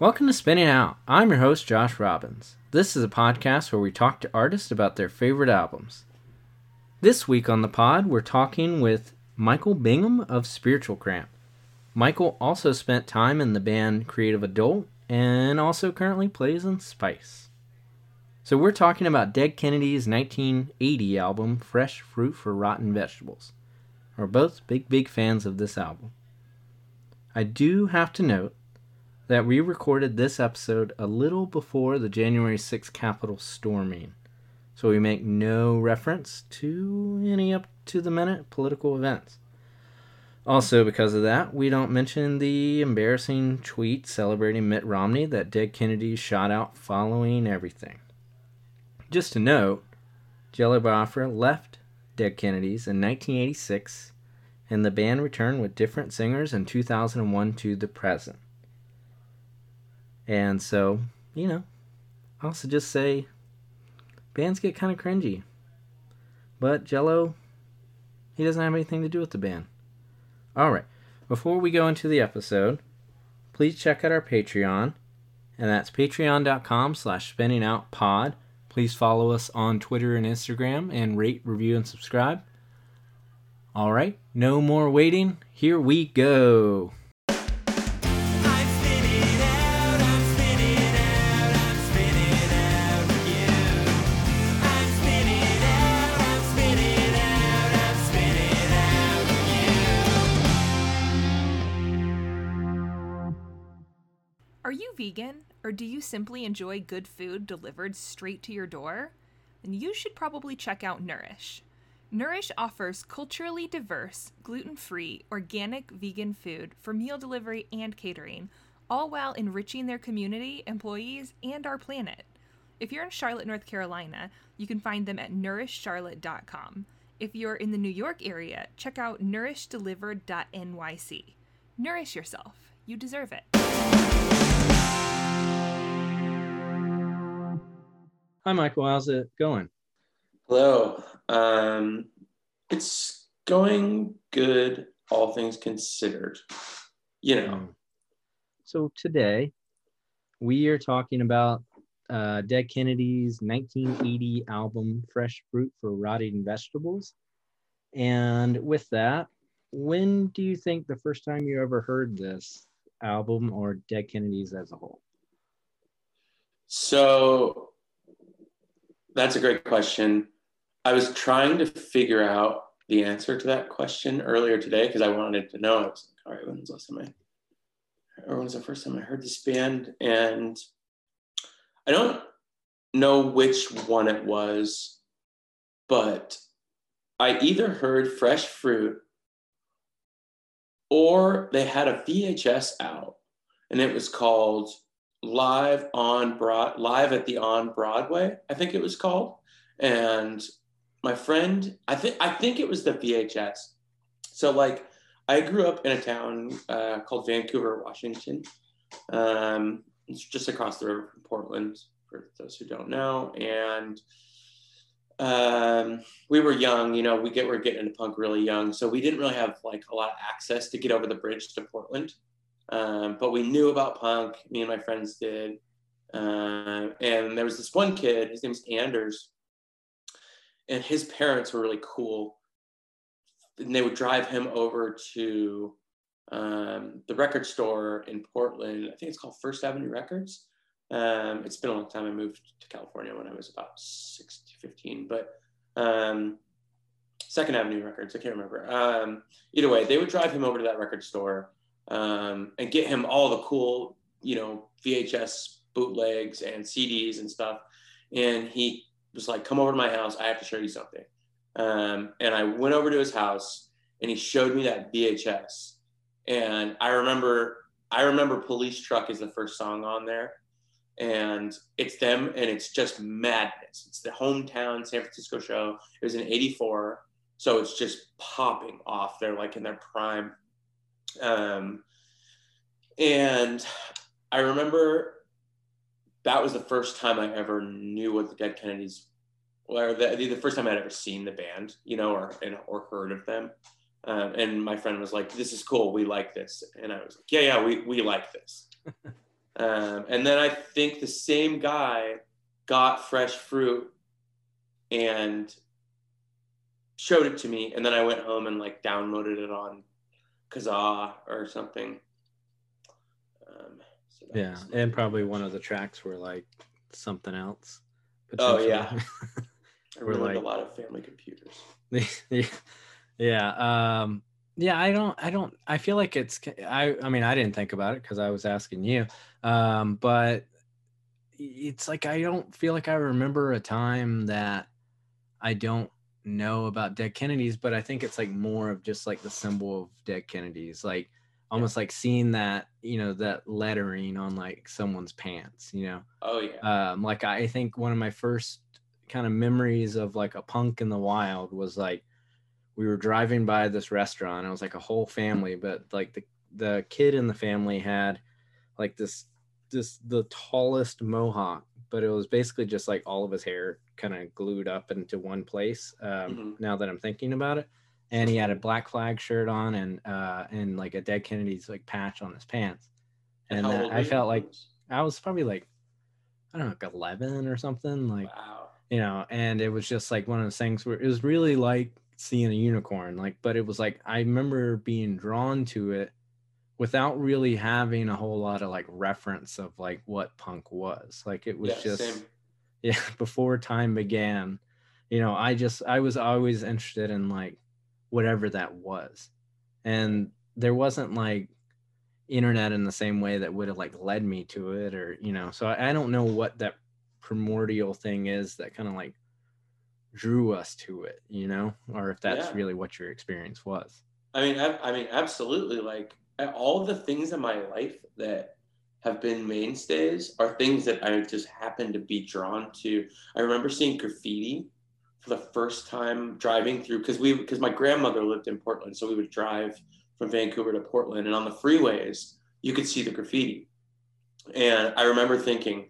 Welcome to Spinning Out. I'm your host, Josh Robbins. This is a podcast where we talk to artists about their favorite albums. This week on the pod, we're talking with Michael Bingham of Spiritual Cramp. Michael also spent time in the band Creative Adult and also currently plays in Spice. So we're talking about Dead Kennedy's 1980 album, Fresh Fruit for Rotten Vegetables. We're both big, big fans of this album. I do have to note that we recorded this episode a little before the January 6th Capitol storming, so we make no reference to any up to the minute political events. Also, because of that, we don't mention the embarrassing tweet celebrating Mitt Romney that Dead Kennedy shot out following everything. Just to note, Jello Biafra left Dead Kennedys in 1986, and the band returned with different singers in 2001 to the present. And so, you know, I also just say bands get kind of cringy. But Jello, he doesn't have anything to do with the band. All right, before we go into the episode, please check out our Patreon, and that's patreon.com slash spinningoutpod. Please follow us on Twitter and Instagram, and rate, review, and subscribe. All right, no more waiting. Here we go. Or do you simply enjoy good food delivered straight to your door? Then you should probably check out Nourish. Nourish offers culturally diverse, gluten free, organic vegan food for meal delivery and catering, all while enriching their community, employees, and our planet. If you're in Charlotte, North Carolina, you can find them at nourishcharlotte.com. If you're in the New York area, check out nourishdelivered.nyc. Nourish yourself. You deserve it. Hi, Michael. How's it going? Hello. Um, it's going good, all things considered. You know, Um, So today we are talking about uh, Dead Kennedy's 1980 album "Fresh Fruit for Rotting Vegetables," and with that, when do you think the first time you ever heard this album or Dead Kennedys as a whole? so that's a great question. I was trying to figure out the answer to that question earlier today because I wanted to know. I was like, all right, when was the last time I, or when was the first time I heard this band? And I don't know which one it was, but I either heard Fresh Fruit or they had a VHS out and it was called Live on Broad Live at the On Broadway, I think it was called. And my friend, I think I think it was the VHS. So like I grew up in a town uh, called Vancouver, Washington. Um, it's just across the river from Portland, for those who don't know. And um, we were young, you know, we get we're getting into punk really young, so we didn't really have like a lot of access to get over the bridge to Portland. Um, but we knew about punk. Me and my friends did. Uh, and there was this one kid. His name's Anders, and his parents were really cool. And they would drive him over to um, the record store in Portland. I think it's called First Avenue Records. Um, it's been a long time. I moved to California when I was about 16, 15, but um, Second Avenue Records. I can't remember. Um, either way, they would drive him over to that record store um, and get him all the cool, you know, VHS bootlegs and CDs and stuff. And he was like, "Come over to my house. I have to show you something." Um, and I went over to his house, and he showed me that VHS. And I remember, I remember "Police Truck" is the first song on there, and it's them, and it's just madness. It's the hometown San Francisco show. It was in '84, so it's just popping off. They're like in their prime. Um, and I remember that was the first time I ever knew what the Dead Kennedys or the, the first time I'd ever seen the band, you know, or and, or heard of them. Um, and my friend was like, "This is cool. We like this." And I was like, "Yeah, yeah, we we like this." Um, and then I think the same guy got fresh fruit and showed it to me. And then I went home and like downloaded it on Kazaa or something. Um, so Yeah, and probably one of the tracks were like something else. Oh, yeah. I we're ruined like- a lot of family computers. yeah um yeah i don't i don't i feel like it's i i mean i didn't think about it because i was asking you um but it's like i don't feel like i remember a time that i don't know about dead kennedys but i think it's like more of just like the symbol of dead kennedys like almost like seeing that you know that lettering on like someone's pants you know Oh yeah. um like i think one of my first kind of memories of like a punk in the wild was like we were driving by this restaurant it was like a whole family but like the the kid in the family had like this this the tallest mohawk but it was basically just like all of his hair kind of glued up into one place um Mhm. now that i'm thinking about it and he had a black flag shirt on and uh and like a dead kennedy's like patch on his pants and how old were i felt like I was probably like, I don't know, like 11 or something. Like, wow. you know, and it was just like one of those things where it was really like seeing a unicorn. Like, but it was like, I remember being drawn to it without really having a whole lot of like reference of like what punk was. Like, it was yeah, just, same. yeah, before time began, you know, I just, I was always interested in like whatever that was. And there wasn't like, internet in the same way that would have like led me to it or you know so i, I don't know what that primordial thing is that kind of like drew us to it you know or if that's Yeah. really what your experience was I mean, I, I mean, absolutely. Like all the things in my life that have been mainstays are things that I just happen to be drawn to. I remember seeing graffiti for the first time driving through because we because my grandmother lived in Portland, so we would drive from Vancouver to Portland, and on the freeways you could see the graffiti. And I remember thinking,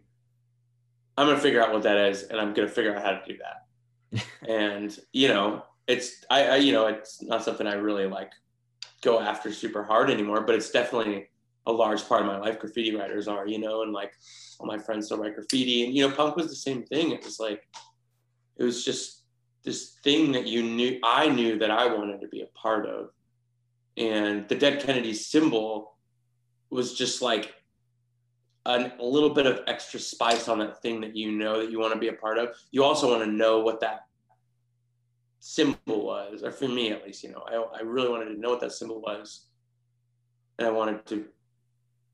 I'm gonna figure out what that is, and I'm gonna figure out how to do that and you know it's I, I you know it's not something i really like go after super hard anymore but it's definitely a large part of my life graffiti writers are you know and like all my friends still write graffiti. And you know punk was the same thing. It was like it was just this thing that you knew i knew that i wanted to be a part of. And the dead kennedy symbol was just like an, a little bit of extra spice on that thing that you know that you want to be a part of. You also want to know what that symbol was, or for me at least, you know, I, I really wanted to know what that symbol was, and I wanted to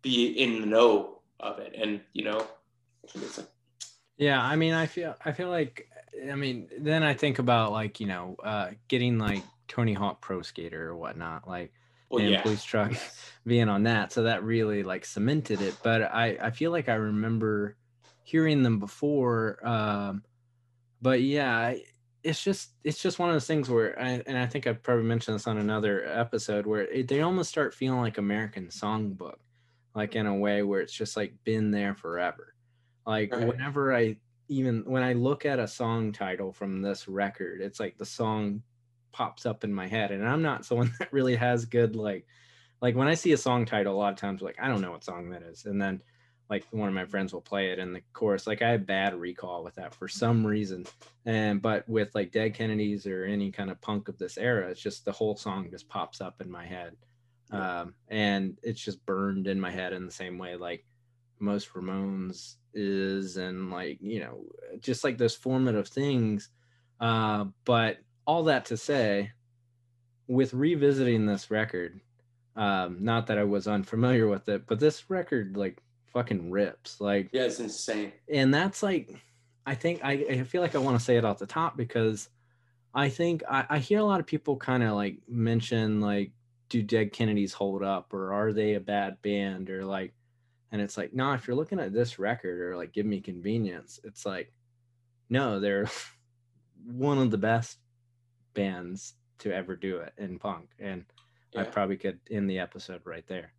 be in the know of it, and you know, like, yeah i mean i feel i feel like i mean then i think about like you know uh getting like tony hawk pro skater or whatnot like well, and yeah, police truck being on that. So that really like cemented it. But i i feel like i remember hearing them before um but yeah I- it's just it's just one of those things where I, and i think i probably mentioned this on another episode where it, they almost start feeling like american songbook like in a way where it's just like been there forever like Right. whenever i even when i look at a song title from this record it's like the song pops up in my head and i'm not someone that really has good like like when i see a song title a lot of times like i don't know what song that is and then like one of my friends will play it in the chorus like i have bad recall with that for some reason. And but with like dead kennedys or any kind of punk of this era it's just the whole song just pops up in my head. Um and it's just burned in my head in the same way like most ramones is and like you know just like those formative things. Uh but all that to say with revisiting this record um not that i was unfamiliar with it but this record like fucking rips like yeah, it's insane. and that's like i think i, I feel like i want to say it off the top because i think i, I hear a lot of people kind of like mention like do dead kennedys hold up or are they a bad band or like and it's like no if you're looking at this record or like give me convenience it's like no they're one of the best bands to ever do it in punk and i probably could end the episode right there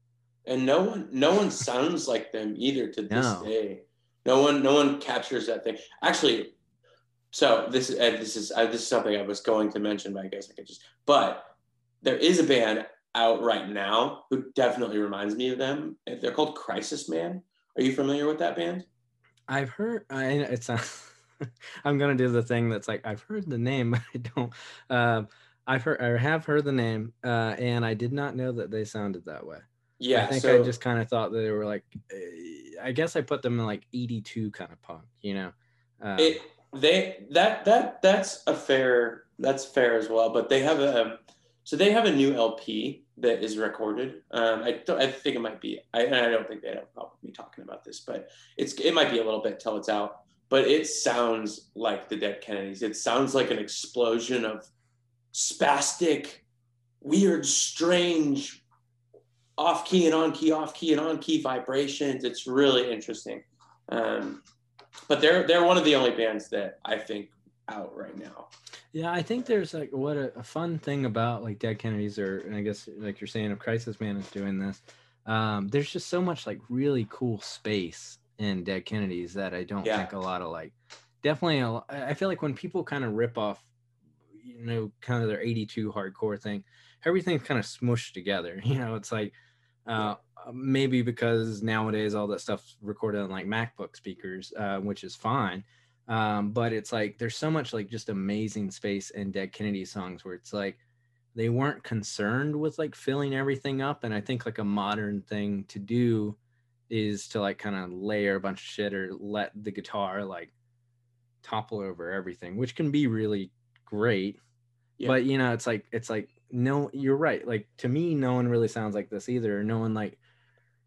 and no one no one sounds like them either to this No. day no one no one captures that thing actually so this is uh, this is uh, this is something i was going to mention but i guess i could just but there is a band out right now who definitely reminds me of them they're called crisis man Are you familiar with that band? I've heard. I it's. Uh, I'm gonna do the thing that's like I've heard the name, but I don't. Um, I've heard or have heard the name, uh, and I did not know that they sounded that way. Yeah. I think so I just kind of thought that they were like. eh, I guess I put them in like 82 kind of punk, you know. Um, it they that that that's a fair that's fair as well. But they have a so they have a new LP that is recorded. Um, I don't, I think it might be. I, I don't think they'd have a problem with me talking about this, but it's it might be a little bit till it's out. But it sounds like the Dead Kennedys. It sounds like an explosion of spastic, weird, strange, off key and on key, off key and on key vibrations. It's really interesting. Um, but they're they're one of the only bands that I think out right now. Yeah, I think there's like what a, a fun thing about like Dead Kennedys or and I guess like you're saying if Crisis Man is doing this. Um, there's just so much like really cool space in Dead Kennedys that I don't Yeah. think a lot of like definitely a, I feel like when people kind of rip off you know kind of their 82 hardcore thing, everything's kind of smushed together. You know, it's like uh maybe because nowadays all that stuff's recorded on like MacBook speakers, uh, which is fine um but it's like there's so much like just amazing space in dead kennedy songs where it's like they weren't concerned with like filling everything up and i think like a modern thing to do is to like kind of layer a bunch of shit or let the guitar like topple over everything which can be really great Yeah. but you know it's like it's like no you're right like to me no one really sounds like this either no one like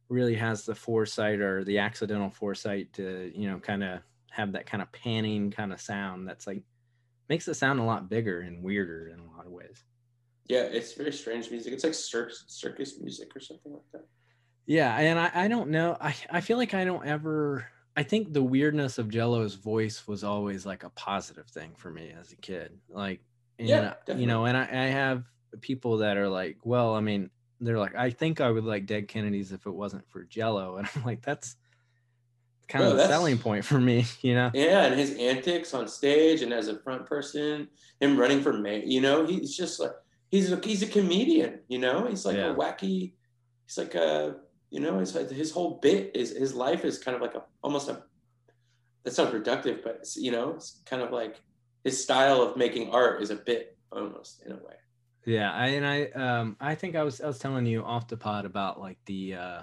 really has the foresight or the accidental foresight to you know kind of have that kind of panning kind of sound that's like makes it sound a lot bigger and weirder in a lot of ways Yeah, it's very strange music. It's like circus circus music or something like that. yeah and i, I don't know I, I feel like i don't ever i think the weirdness of jello's voice was always like a positive thing for me as a kid like and, Yeah, uh, you know and I, I have people that are like well i mean they're like i think i would like dead kennedys if it wasn't for jello and i'm like that's kind Bro, of a selling point for me you know Yeah, and his antics on stage and as a front person, him running for mayor, you know, he's just like he's a, he's a comedian, you know, he's like Yeah. a wacky, he's like a you know, his his whole bit is his life is kind of like a almost a that sounds reductive, but it's, you know, it's kind of like his style of making art is a bit almost in a way. Yeah, I, and I um I think I was I was telling you off the pod about like the uh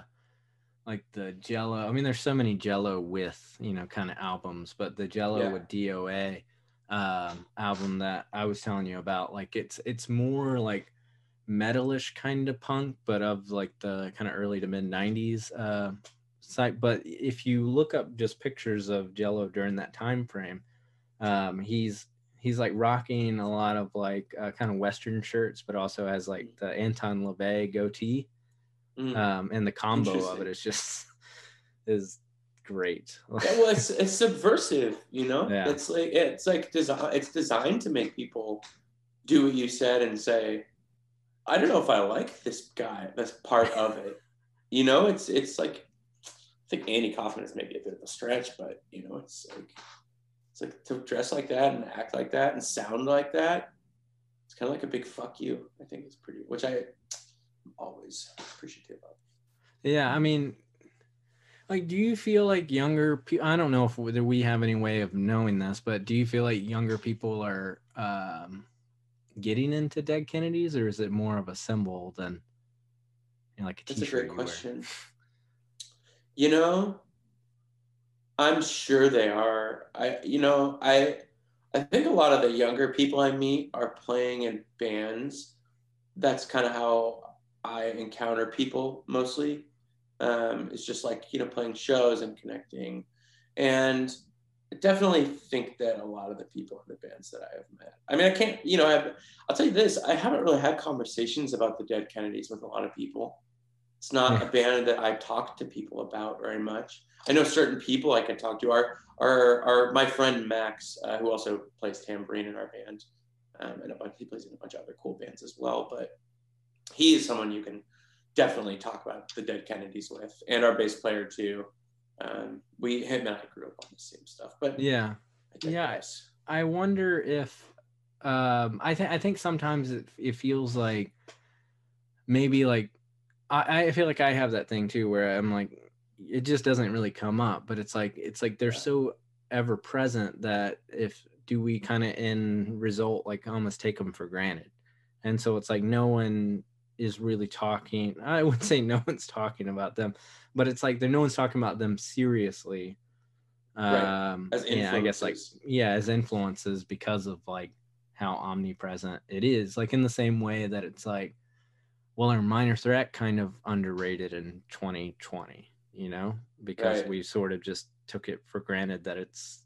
like the Jello. I mean, there's so many Jello with you know kind of albums, but the Jello Yeah. with DOA um album that I was telling you about, like it's it's more like metalish kind of punk, but of like the kind of early to mid '90s uh site. But if you look up just pictures of Jello during that time frame, um, he's he's like rocking a lot of like uh, kind of western shirts but also has like the anton lavey goatee Mm. um, and the combo of it is just is great yeah, well, it's it's subversive, you know. Yeah. It's like it's like design. It's designed to make people do what you said and say, "I don't know if I like this guy." That's part of it. You know, it's it's like I think Andy Kaufman is maybe a bit of a stretch, but you know, it's like it's like to dress like that and act like that and sound like that. It's kind of like a big fuck you. I think it's pretty, which I always appreciative of. yeah i mean like do you feel like younger people i don't know if whether we have any way of knowing this but do you feel like younger people are um getting into dead kennedys or is it more of a symbol than you know, like a That's a great question. You know, I'm sure they are. I, you know, I, I think a lot of the younger people I meet are playing in bands. That's kind of how I encounter people mostly. Um, it's just like you know playing shows and connecting, and I definitely think that a lot of the people in the bands that I have met. I mean, I can't, you know, I've, I'll tell you this: I haven't really had conversations about the Dead Kennedys with a lot of people. It's not a band that I talk to people about very much. I know certain people I can talk to are are, are my friend Max, uh, who also plays tambourine in our band, um, and a bunch. He plays in a bunch of other cool bands as well. But he is someone you can definitely talk about the Dead Kennedys with, and our bass player too. Um, we him and I grew up on the same stuff, but yeah I Yeah. I wonder if um I think I think sometimes it, it feels like maybe like I, I feel like I have that thing too where I'm like it just doesn't really come up. But it's like it's like they're Yeah. so ever present that if do we kind of in result like almost take them for granted, and so it's like no one is really talking. I would say no one's talking about them, but it's like there no one's talking about them seriously. Right. Um, As yeah, I guess like yeah, as influences because of like how omnipresent it is. Like in the same way that it's like, well, our minor threat kind of underrated in 2020, you know, because Right. we sort of just took it for granted that it's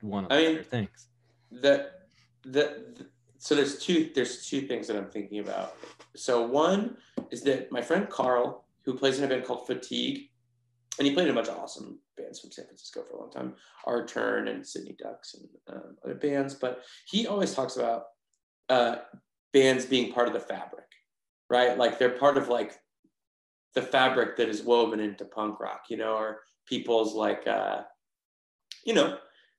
one of I the mean, better things. that that so there's two there's two things that I'm thinking about. So one is that my friend Carl, who plays in a band called Fatigue, and he played in a bunch of awesome bands from San Francisco for a long time, Our Turn and Sydney Ducks and um, other bands. But he always talks about uh, bands being part of the fabric, right? Like they're part of like the fabric that is woven into punk rock, you know, or people's like, uh, you know,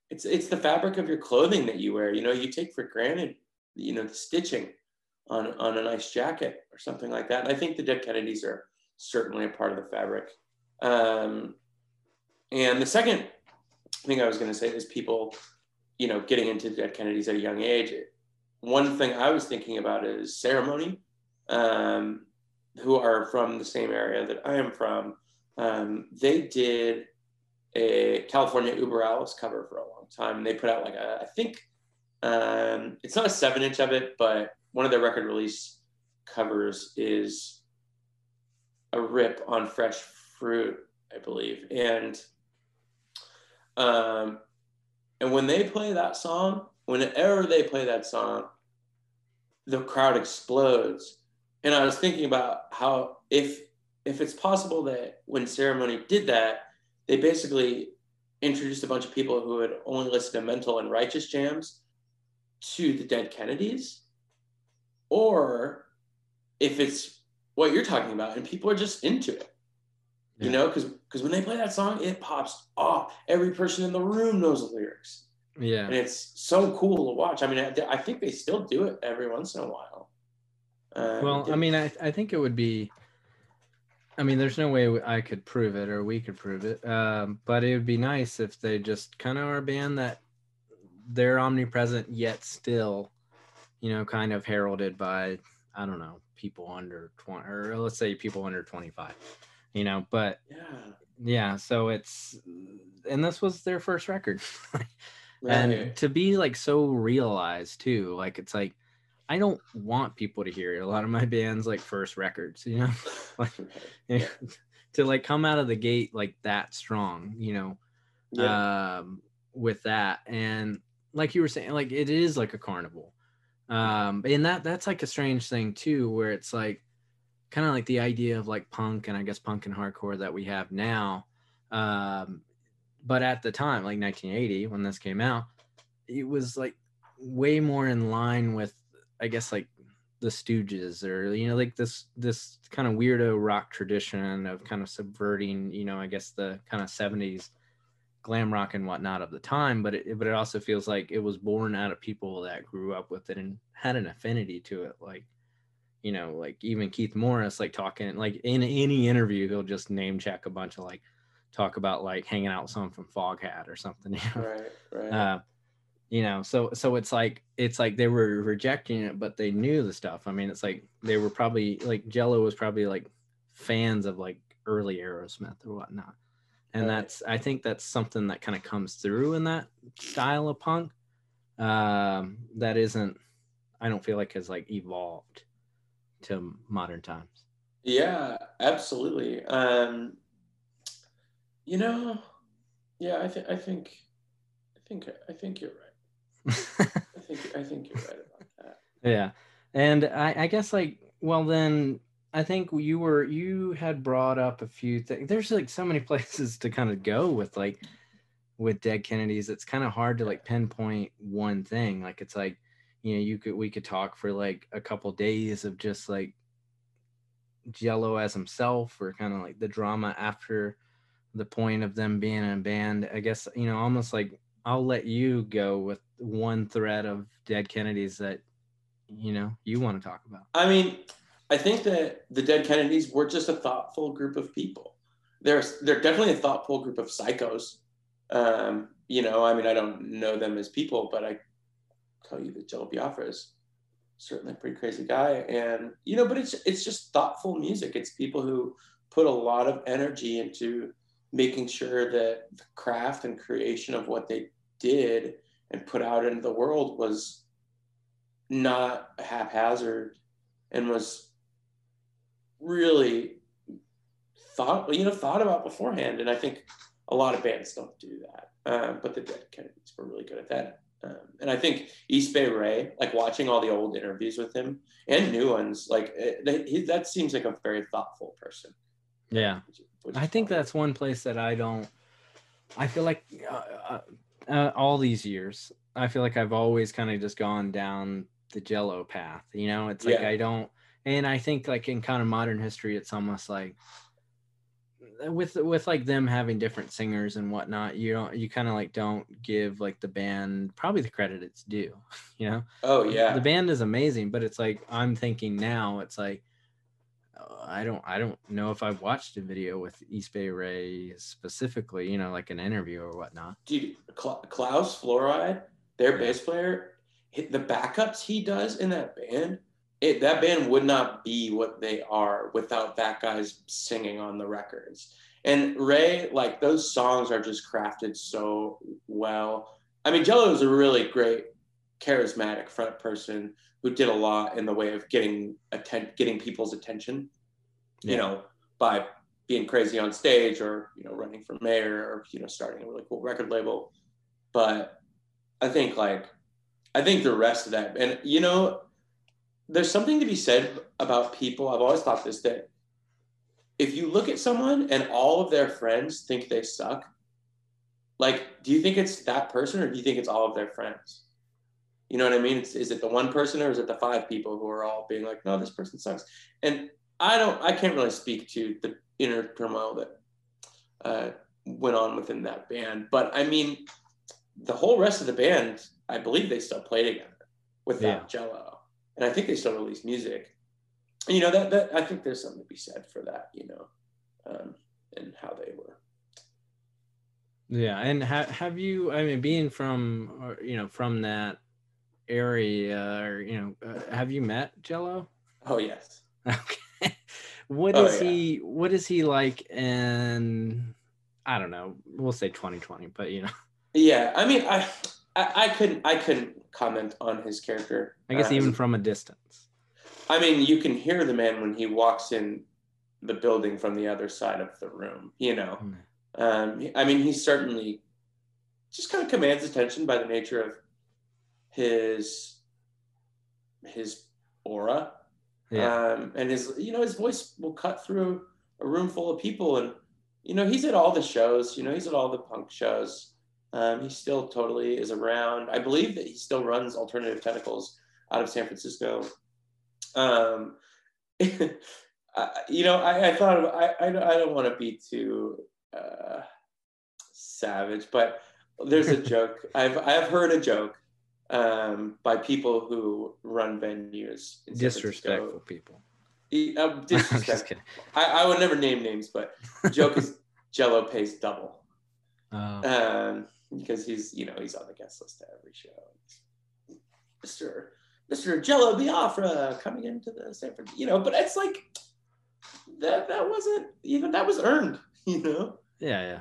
it's it's the fabric of your clothing that you wear. You know, you take for granted, you know, the stitching on on a nice jacket or something like that. And I think the Dead Kennedys are certainly a part of the fabric. Um, and the second thing I was going to say is people, you know, getting into Dead Kennedys at a young age. One thing I was thinking about is ceremony, um, who are from the same area that I am from. Um, they did a California Uber Alles cover for a long time. They put out like a, I think um, it's not a seven inch of it, but one of their record release covers is a rip on fresh fruit, I believe. And um, and when they play that song, whenever they play that song, the crowd explodes. And I was thinking about how if if it's possible that when ceremony did that, they basically introduced a bunch of people who had only listened to mental and righteous jams to the dead Kennedys, or if it's what you're talking about and people are just into it, you know, because because when they play that song, it pops off. Every person in the room knows the lyrics, Yeah. and it's so cool to watch. I mean, I, I think they still do it every once in a while. Um, Well, I mean, I, I think it would be. I mean, there's no way I could prove it or we could prove it. Um, but it would be nice if they just kind of are a band that they're omnipresent yet still, you know, kind of heralded by I don't know people under twenty or let's say people under twenty five, you know. But yeah, yeah, so it's and this was their first record, right. and to be like so realized too, like it's like I don't want people to hear a lot of my bands like first records, you know, like Yeah. to like come out of the gate like that strong, you know, yeah. um, with that, and like you were saying, like it is like a carnival, um, and that that's like a strange thing too, where it's like kind of like the idea of like punk and I guess punk and hardcore that we have now, um, but at the time, like 1980 when this came out, it was like way more in line with I guess like the Stooges or you know like this this kind of weirdo rock tradition of kind of subverting you know I guess the kind of 70s glam rock and whatnot of the time but it but it also feels like it was born out of people that grew up with it and had an affinity to it like you know like even Keith Morris like talking like in any interview he'll just name check a bunch of like talk about like hanging out with someone from Foghat or something you know? right, right. uh, you know so so it's like it's like they were rejecting it but they knew the stuff i mean it's like they were probably like jello was probably like fans of like early aerosmith or whatnot and Right. that's i think that's something that kind of comes through in that style of punk um that isn't i don't feel like has like evolved to modern times Yeah, absolutely. Um, you know, yeah, I think I think I think I think you're right. I think I think you're right about that. Yeah. And I, I guess like well then I think you were you had brought up a few things. There's like so many places to kind of go with like with dead Kennedys. It's kind of hard to like pinpoint one thing. Like it's like, you know, you could we could talk for like a couple days of just like Jello as himself or kind of like the drama after the point of them being in a band. I guess, you know, almost like I'll let you go with one thread of Dead Kennedys that you know you want to talk about. I mean, I think that the Dead Kennedys were just a thoughtful group of people. they're they're definitely a thoughtful group of psychos. Um, you know, I mean, I don't know them as people, but I tell you that Jello Biafra is certainly a pretty crazy guy, and you know, but it's it's just thoughtful music. It's people who put a lot of energy into making sure that the craft and creation of what they did and put out into the world was not haphazard and was really thought you know thought about beforehand and i think a lot of bands don't do that um, but the dead kennedys were really good at that um, and i think east bay ray like watching all the old interviews with him and new ones like it, that, he, that seems like a very thoughtful person Yeah. which- which I think probably- that's one place that I don't. I feel like uh, uh, all these years, I feel like I've always kind of just gone down the Jello path. You know, it's like Yeah. I don't, and I think like in kind of modern history, it's almost like with with like them having different singers and whatnot. You don't, you kind of like don't give like the band probably the credit it's due. You know, oh yeah the band is amazing, but it's like I'm thinking now, it's like I don't I don't know if I've watched a video with East Bay Ray specifically, you know, like an interview or whatnot. dude, Klaus Fluoride, their Yeah. bass player, hit the backups he does in that band. It, that band would not be what they are without that guy's singing on the records. And Ray, like those songs are just crafted so well. I mean, Jello is a really great, charismatic front person who did a lot in the way of getting atten- getting people's attention. You know, by being crazy on stage or you know running for mayor or you know starting a really cool record label. But i think like i think the rest of that and you know there's something to be said about people. I've always thought this that if you look at someone and all of their friends think they suck like do you think it's that person or do you think it's all of their friends you know what i mean it's, is it the one person or is it the five people who are all being like no this person sucks and i don't i can't really speak to the inner turmoil that uh, went on within that band. But I mean, the whole rest of the band, I believe they still play together without Yeah. Jello, and I think they still release music. And, you know that that I think there's something to be said for that. You know, um, and how they were. Yeah, and ha- have you? I mean, being from or, you know from that area, or you know, uh, have you met Jello? Oh yes. Okay. What Oh, is yeah. he? What is he like? in I don't know. We'll say 2020, but you know, Yeah, I mean, I, I, I couldn't, I couldn't comment on his character. I guess Uh, even from a distance. I mean, you can hear the man when he walks in the building from the other side of the room. You know, Mm. Um, I mean, he certainly just kind of commands attention by the nature of his his aura, Yeah. um, and his you know his voice will cut through a room full of people, and you know he's at all the shows. You know he's at all the punk shows. Um, he still totally is around. I believe that he still runs Alternative Tentacles out of San Francisco. Um, I, you know, I, I thought of, I, I don't, I don't want to be too uh, savage, but there's a joke. I've I've heard a joke um, by people who run venues. Disrespectful people. Uh, disrespectful. kidding. I, I would never name names, but joke is Jello pays double Uh, um, because he's you know he's on the guest list at every show. Mister Mister Jello Biafra coming into the San Francisco, you know, but it's like that that wasn't even that was earned, you know. yeah, yeah.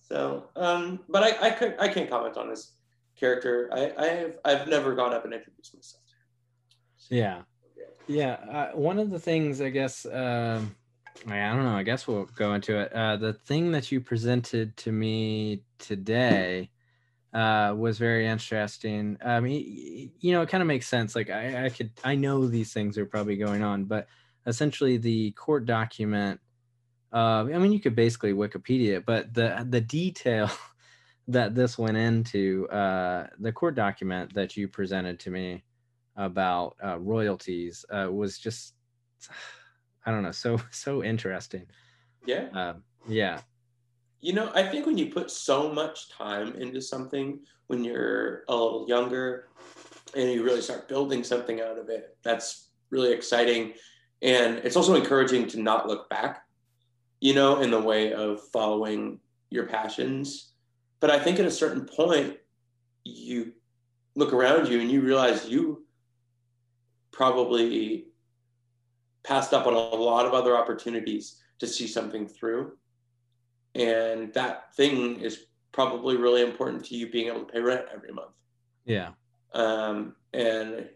So, um, but I I could I can't comment on his character. I I have I've never gone up and introduced myself. to him. Yeah. Yeah. Uh, one of the things, I guess, um, I I don't know. I guess we'll go into it. Uh, the thing that you presented to me today uh, was very interesting. I mean, you know, it kind of makes sense. Like, I, I could, I know these things are probably going on, but essentially, the court document. Uh, I mean, you could basically Wikipedia but the the detail that this went into, uh, the court document that you presented to me about uh, royalties uh, was just I don't know so so interesting. Yeah. Um, yeah, You know, I think when you put so much time into something when you're a little younger and you really start building something out of it, that's really exciting. And it's also encouraging to not look back. you know, in the way of following your passions. But I think at a certain point, you look around you and you realize you probably passed up on a lot of other opportunities to see something through. And that thing is probably really important to you being able to pay rent every month. Yeah. Um, and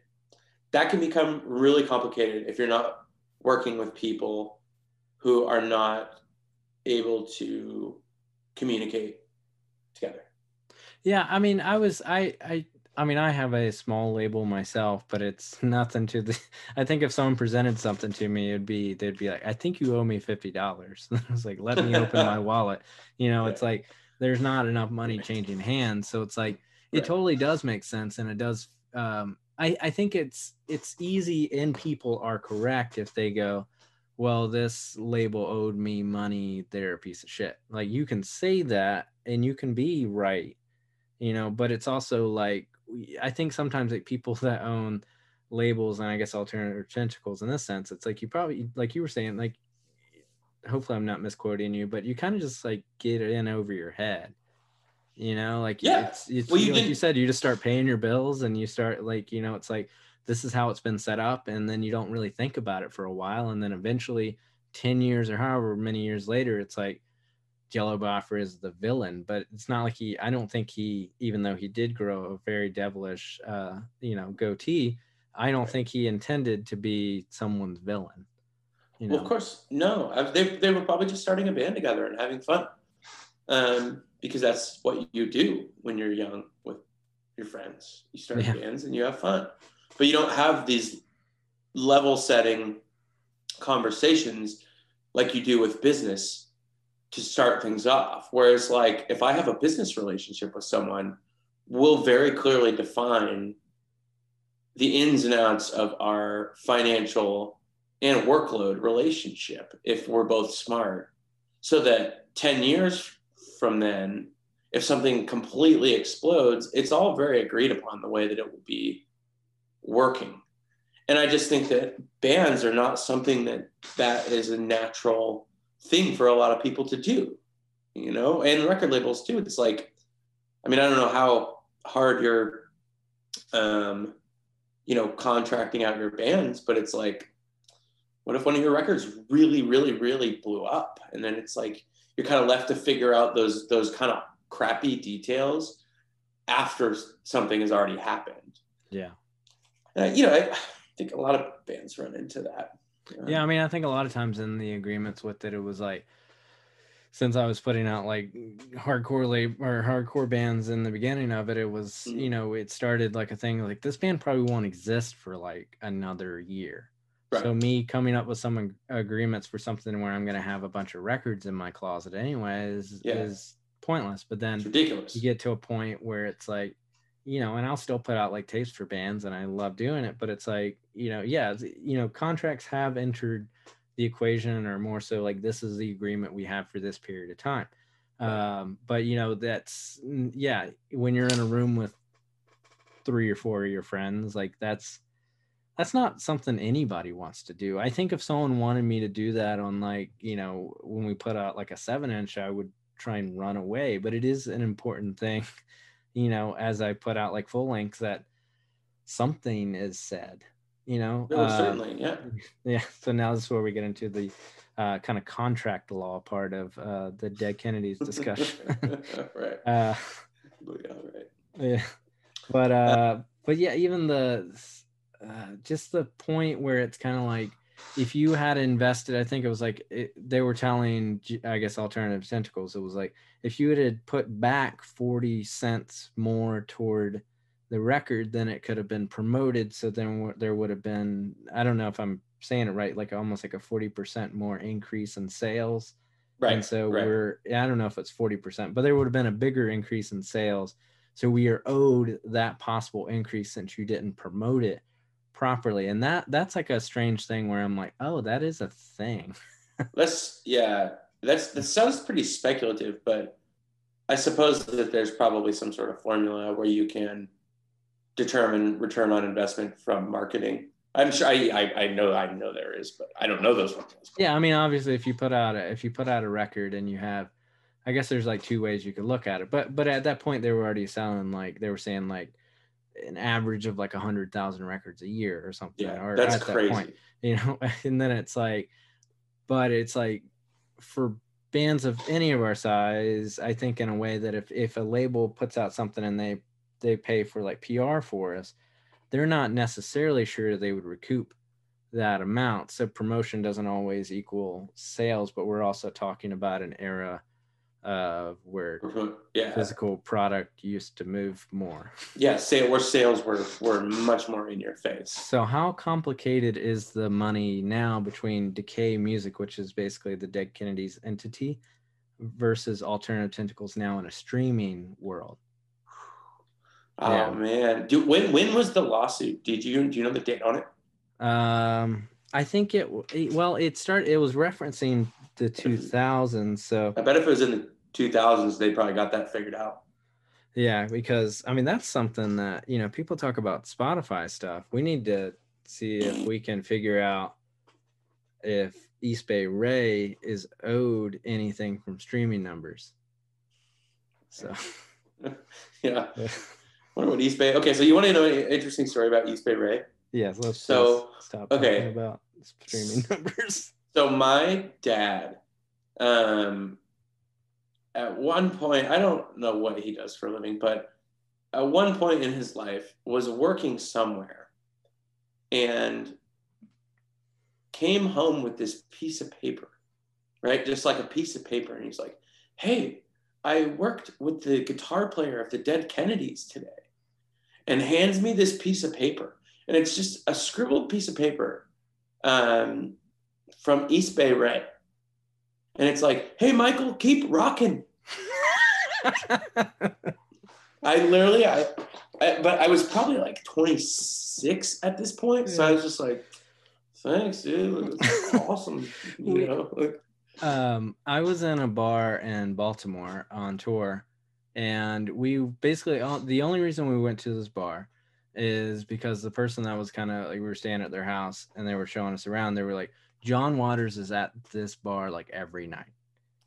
that can become really complicated if you're not working with people who are not able to communicate. Yeah, I mean, I was I I I mean, I have a small label myself, but it's nothing to the I think if someone presented something to me, it'd be they'd be like, "I think you owe me $50." I was like, "Let me open my wallet." You know, it's like there's not enough money changing hands, so it's like it Right. totally does make sense and it does um I I think it's it's easy and people are correct if they go, well, this label owed me money, they're a piece of shit. Like you can say that and you can be right, you know, but it's also like I think sometimes like people that own labels and I guess alternative tentacles in this sense, it's like you probably like you were saying, like hopefully I'm not misquoting you, but you kind of just like get it in over your head. You know, like Yeah. it's, it's Well, you like you didn't- said, you just start paying your bills and you start like, you know, it's like this is how it's been set up and then you don't really think about it for a while and then eventually 10 years or however many years later it's like jello biafra is the villain but it's not like he i don't think he even though he did grow a very devilish uh you know goatee i don't think he intended to be someone's villain you know Well, of course, no. I- They, they were probably just starting a band together and having fun. Um, because that's what you do when you're young with your friends. You start Yeah. bands and you have fun. But you don't have these level setting conversations like you do with business to start things off. Whereas, like, if I have a business relationship with someone, we'll very clearly define the ins and outs of our financial and workload relationship if we're both smart so that 10 years from then if something completely explodes it's all very agreed upon the way that it will be working and i just think that bands are not something that that is a natural thing for a lot of people to do you know and record labels too. It's like i mean i don't know how hard you're um you know contracting out your bands but it's like what if one of your records really really really blew up? And then it's like you're kind of left to figure out those those kind of crappy details after something has already happened. Yeah. Uh, you know I, think a lot of bands run into that yeah i mean i think a lot of times in the agreements with it it was like since i was putting out like hardcore lab or hardcore bands in the beginning of it it was you mm-hmm. know it started like a thing like this band probably won't exist for like another year Right. so me coming up with some ag- agreements for something where i'm going to have a bunch of records in my closet anyways is, Yeah. is pointless but then it's ridiculous you get to a point where it's like you know and i'll still put out like tapes for bands and i love doing it but it's like you know yeah you know contracts have entered the equation or more so like this is the agreement we have for this period of time. Um but you know that's mm, yeah when you're in a room with three or four of your friends like that's that's not something anybody wants to do. I think if someone wanted me to do that on like you know when we put out like a seven inch i would try and run away but it is an important thing you know as i put out like full length that something is said you know no, Uh, certainly yeah. yeah so now this is where we get into the uh, kind of contract law part of uh, the dead kennedys discussion. Right. Uh, yeah, right. yeah but uh but yeah even the uh, just the point where it's kind of like if you had invested i think it was like it, they were telling I guess alternative tentacles it was like if you had put back 40 cents more toward the record then it could have been promoted so then there would have been i don't know if i'm saying it right like almost like a 40% more increase in sales right and so right. we're I don't know if it's 40%, but there would have been a bigger increase in sales. So we are owed that possible increase since you didn't promote it properly. And that that's like a strange thing where I'm like, oh, that is a thing. Let's yeah, that's that sounds pretty speculative, but I suppose that there's probably some sort of formula where you can determine return on investment from marketing I'm sure I, I I know I know there is, but I don't know those ones. Yeah, I mean, obviously, if you put out a if you put out a record and you have, I guess there's like two ways you could look at it. But but at that point, they were already selling like they were saying like an average of like a hundred thousand records a year or something. Yeah, or that's at that crazy. point, you know. And then it's like, but it's like for bands of any of our size, I think in a way that if if a label puts out something and they they pay for like PR for us, they're not necessarily sure they would recoup that amount. So promotion doesn't always equal sales, but we're also talking about an era of where Yeah, physical product used to move more. yeah. Sale where sales were were much more in your face. So how complicated is the money now between Decay Music, which is basically the Dead Kennedys entity, versus Alternative Tentacles now in a streaming world? Oh Yeah. man, do, when when was the lawsuit? Did you do you know the date on it? Um, I think it well, it started. It was referencing the 2000s. So I bet if it was in the 2000s, they probably got that figured out. yeah, because I mean that's something that you know people talk about Spotify stuff. We need to see if we can figure out if East Bay Ray is owed anything from streaming numbers. So Yeah. Wonder what East Bay. Okay, so you want to know an interesting story about East Bay Ray? yes, let's So, just stop okay. about streaming numbers. So my dad, um, at one point, I don't know what he does for a living, but at one point in his life was working somewhere and came home with this piece of paper, right? Just like a piece of paper. And he's like, Hey, I worked with the guitar player of the Dead Kennedys today and hands me this piece of paper. And it's just a scribbled piece of paper um, from East Bay Ray. And it's like, Hey, Michael, keep rocking. I literally, I, I, but I was probably like 26 at this point, so I was just like, "Thanks, dude. Awesome." You know, um, I was in a bar in Baltimore on tour, and we basically all, the only reason we went to this bar is because the person that was kind of like we were staying at their house and they were showing us around. They were like, John Waters is at this bar like every night.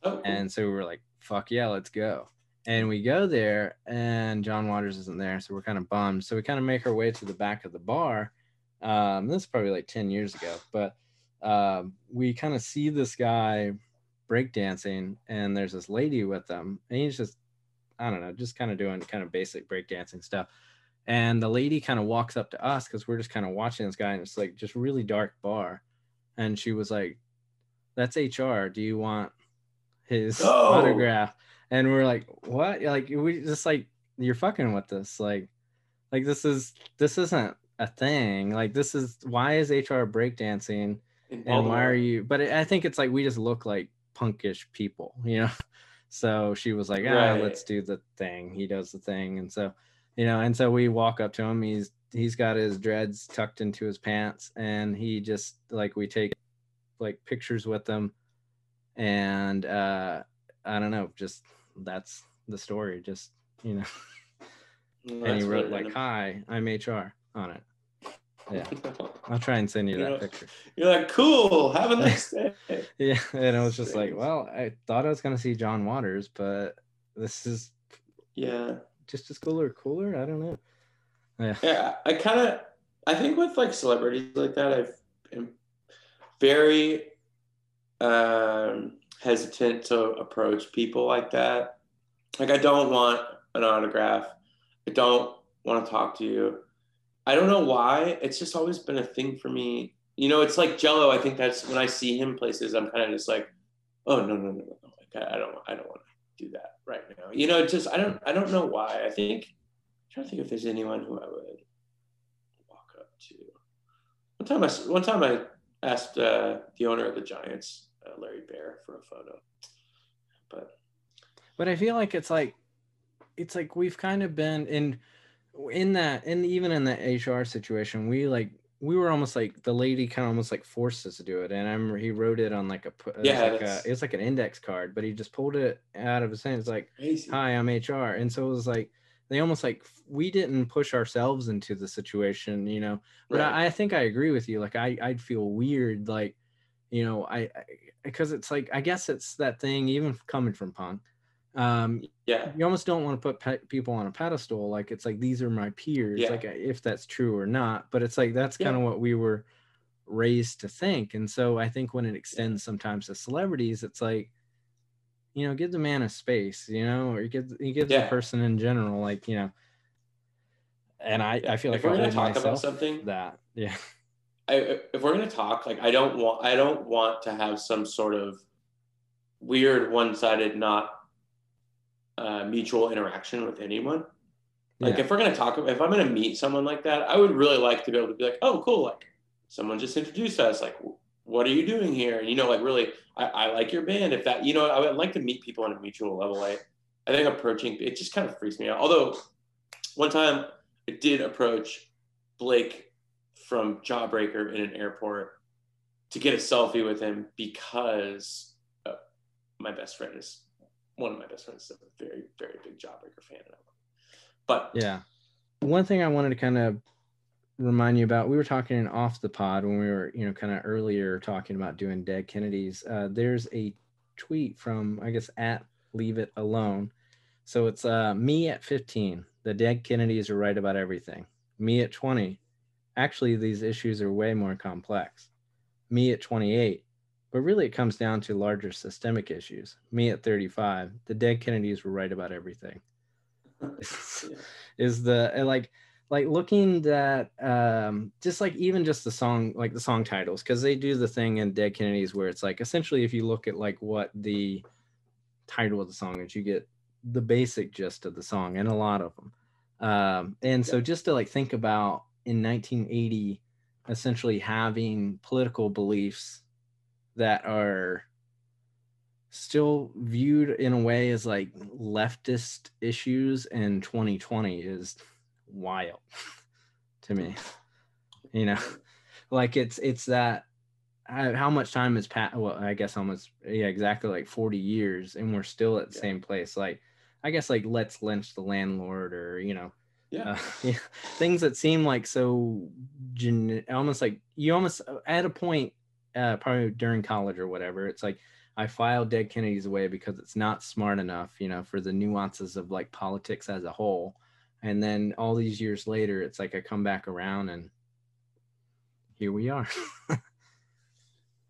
oh. And so we were like, fuck yeah, let's go. And we go there and John Waters isn't there. So we're kind of bummed. So we kind of make our way to the back of the bar. Um, this is probably like 10 years ago, but um, we kind of see this guy breakdancing and there's this lady with him. And he's just, I don't know, just kind of doing kind of basic breakdancing stuff. And the lady kind of walks up to us because we're just kind of watching this guy and it's like just really dark bar. And she was like, That's HR. Do you want his No. autograph? And we're like, What? Like, we just like, you're fucking with this. Like, like this is this isn't a thing. Like, this is why is HR breakdancing? In and why are you but i think it's like we just look like punkish people you know so she was like ah Right. let's do the thing he does the thing and so you know and so we walk up to him he's he's got his dreads tucked into his pants and he just like we take like pictures with him and uh i don't know just that's the story just you know. Mm, and he wrote really like hi i'm hr on it. Yeah. I'll try and send you You that know, picture. You're like, "Cool. Have a nice day." Yeah, and I was just like, well, I thought I was gonna see John Waters, but this is Yeah, just as cool or cooler. I don't know. Yeah, yeah. I kind of, I think with like celebrities like that, I've been very um, hesitant to approach people like that. Like, I don't want an autograph. I don't want to talk to you. I don't know why. It's just always been a thing for me. You know, it's like Jello. I think that's when I see him places, I'm kind of just like, oh no, no, no, no. Like, I don't, I don't want to do that right now. You know, just I don't, I don't know why. I think I'm trying to think if there's anyone who I would walk up to. One time, I, one time I asked uh, the owner of the Giants, uh, Larry Baer, for a photo. But but I feel like it's like it's like we've kind of been in in that and even in the HR situation, we like we were almost like the lady kind of almost like forced us to do it, and I remember he wrote it on like a it Yeah, like a, that's- it was like an index card, but he just pulled it out of his hand. It's like crazy. hi i'm hr and so it was like they almost like we didn't push ourselves into the situation, you know. But Right. I, I think I agree with you. Like I I'd feel weird, like you know, I because it's like I guess it's that thing even coming from punk. Um, yeah. you almost don't want to put pe- people on a pedestal like it's like these are my peers Yeah. like if that's true or not but it's like that's Yeah. kind of what we were raised to think and so i think when it extends sometimes to celebrities it's like you know give the man a space you know or give you give the person in general like you know and i i feel like if we're gonna talk about something, that yeah I, if we're gonna talk, like I don't want I don't want to have some sort of weird one-sided, not uh, mutual interaction with anyone. Like yeah if we're gonna talk, if I'm gonna meet someone like that, I would really like to be able to be like, oh, cool, like someone just introduced us. Like, what are you doing here? And you know, like really, I, I like your band. If that, you know, I would like to meet people on a mutual level. I, I think approaching it just kind of freaks me out. Although one time I did approach Blake from Jawbreaker in an airport to get a selfie with him because uh, my best friend is one of my best friends is a very very big Jawbreaker fan. But Yeah. One thing I wanted to kind of remind you about, we were talking off the pod when we were, you know, kind of earlier talking about doing dead Kennedys. Uh, there's a tweet from, I guess, at Leave It Alone. So it's uh, me at 15. The dead Kennedys are right about everything. Me at 20. Actually, these issues are way more complex. Me at 28. But really, it comes down to larger systemic issues. Me at 35. The dead Kennedys were right about everything is the like like looking at um just like even just the song like the song titles because they do the thing in dead kennedys where it's like essentially if you look at like what the title of the song is you get the basic gist of the song and a lot of them um and so just to like think about in 1980 essentially having political beliefs that are still viewed in a way as like leftist issues in 2020 is wild to me you know like it's it's that how how much time has passed well i guess almost yeah exactly like 40 years and we're still at the Yeah. same place like i guess like let's lynch the landlord or you know yeah, uh, yeah, things that seem like so gen- almost like you almost at a point uh, probably during college or whatever it's like i filed dead kennedys away because it's not smart enough you know for the nuances of like politics as a whole and then all these years later it's like i come back around and here we are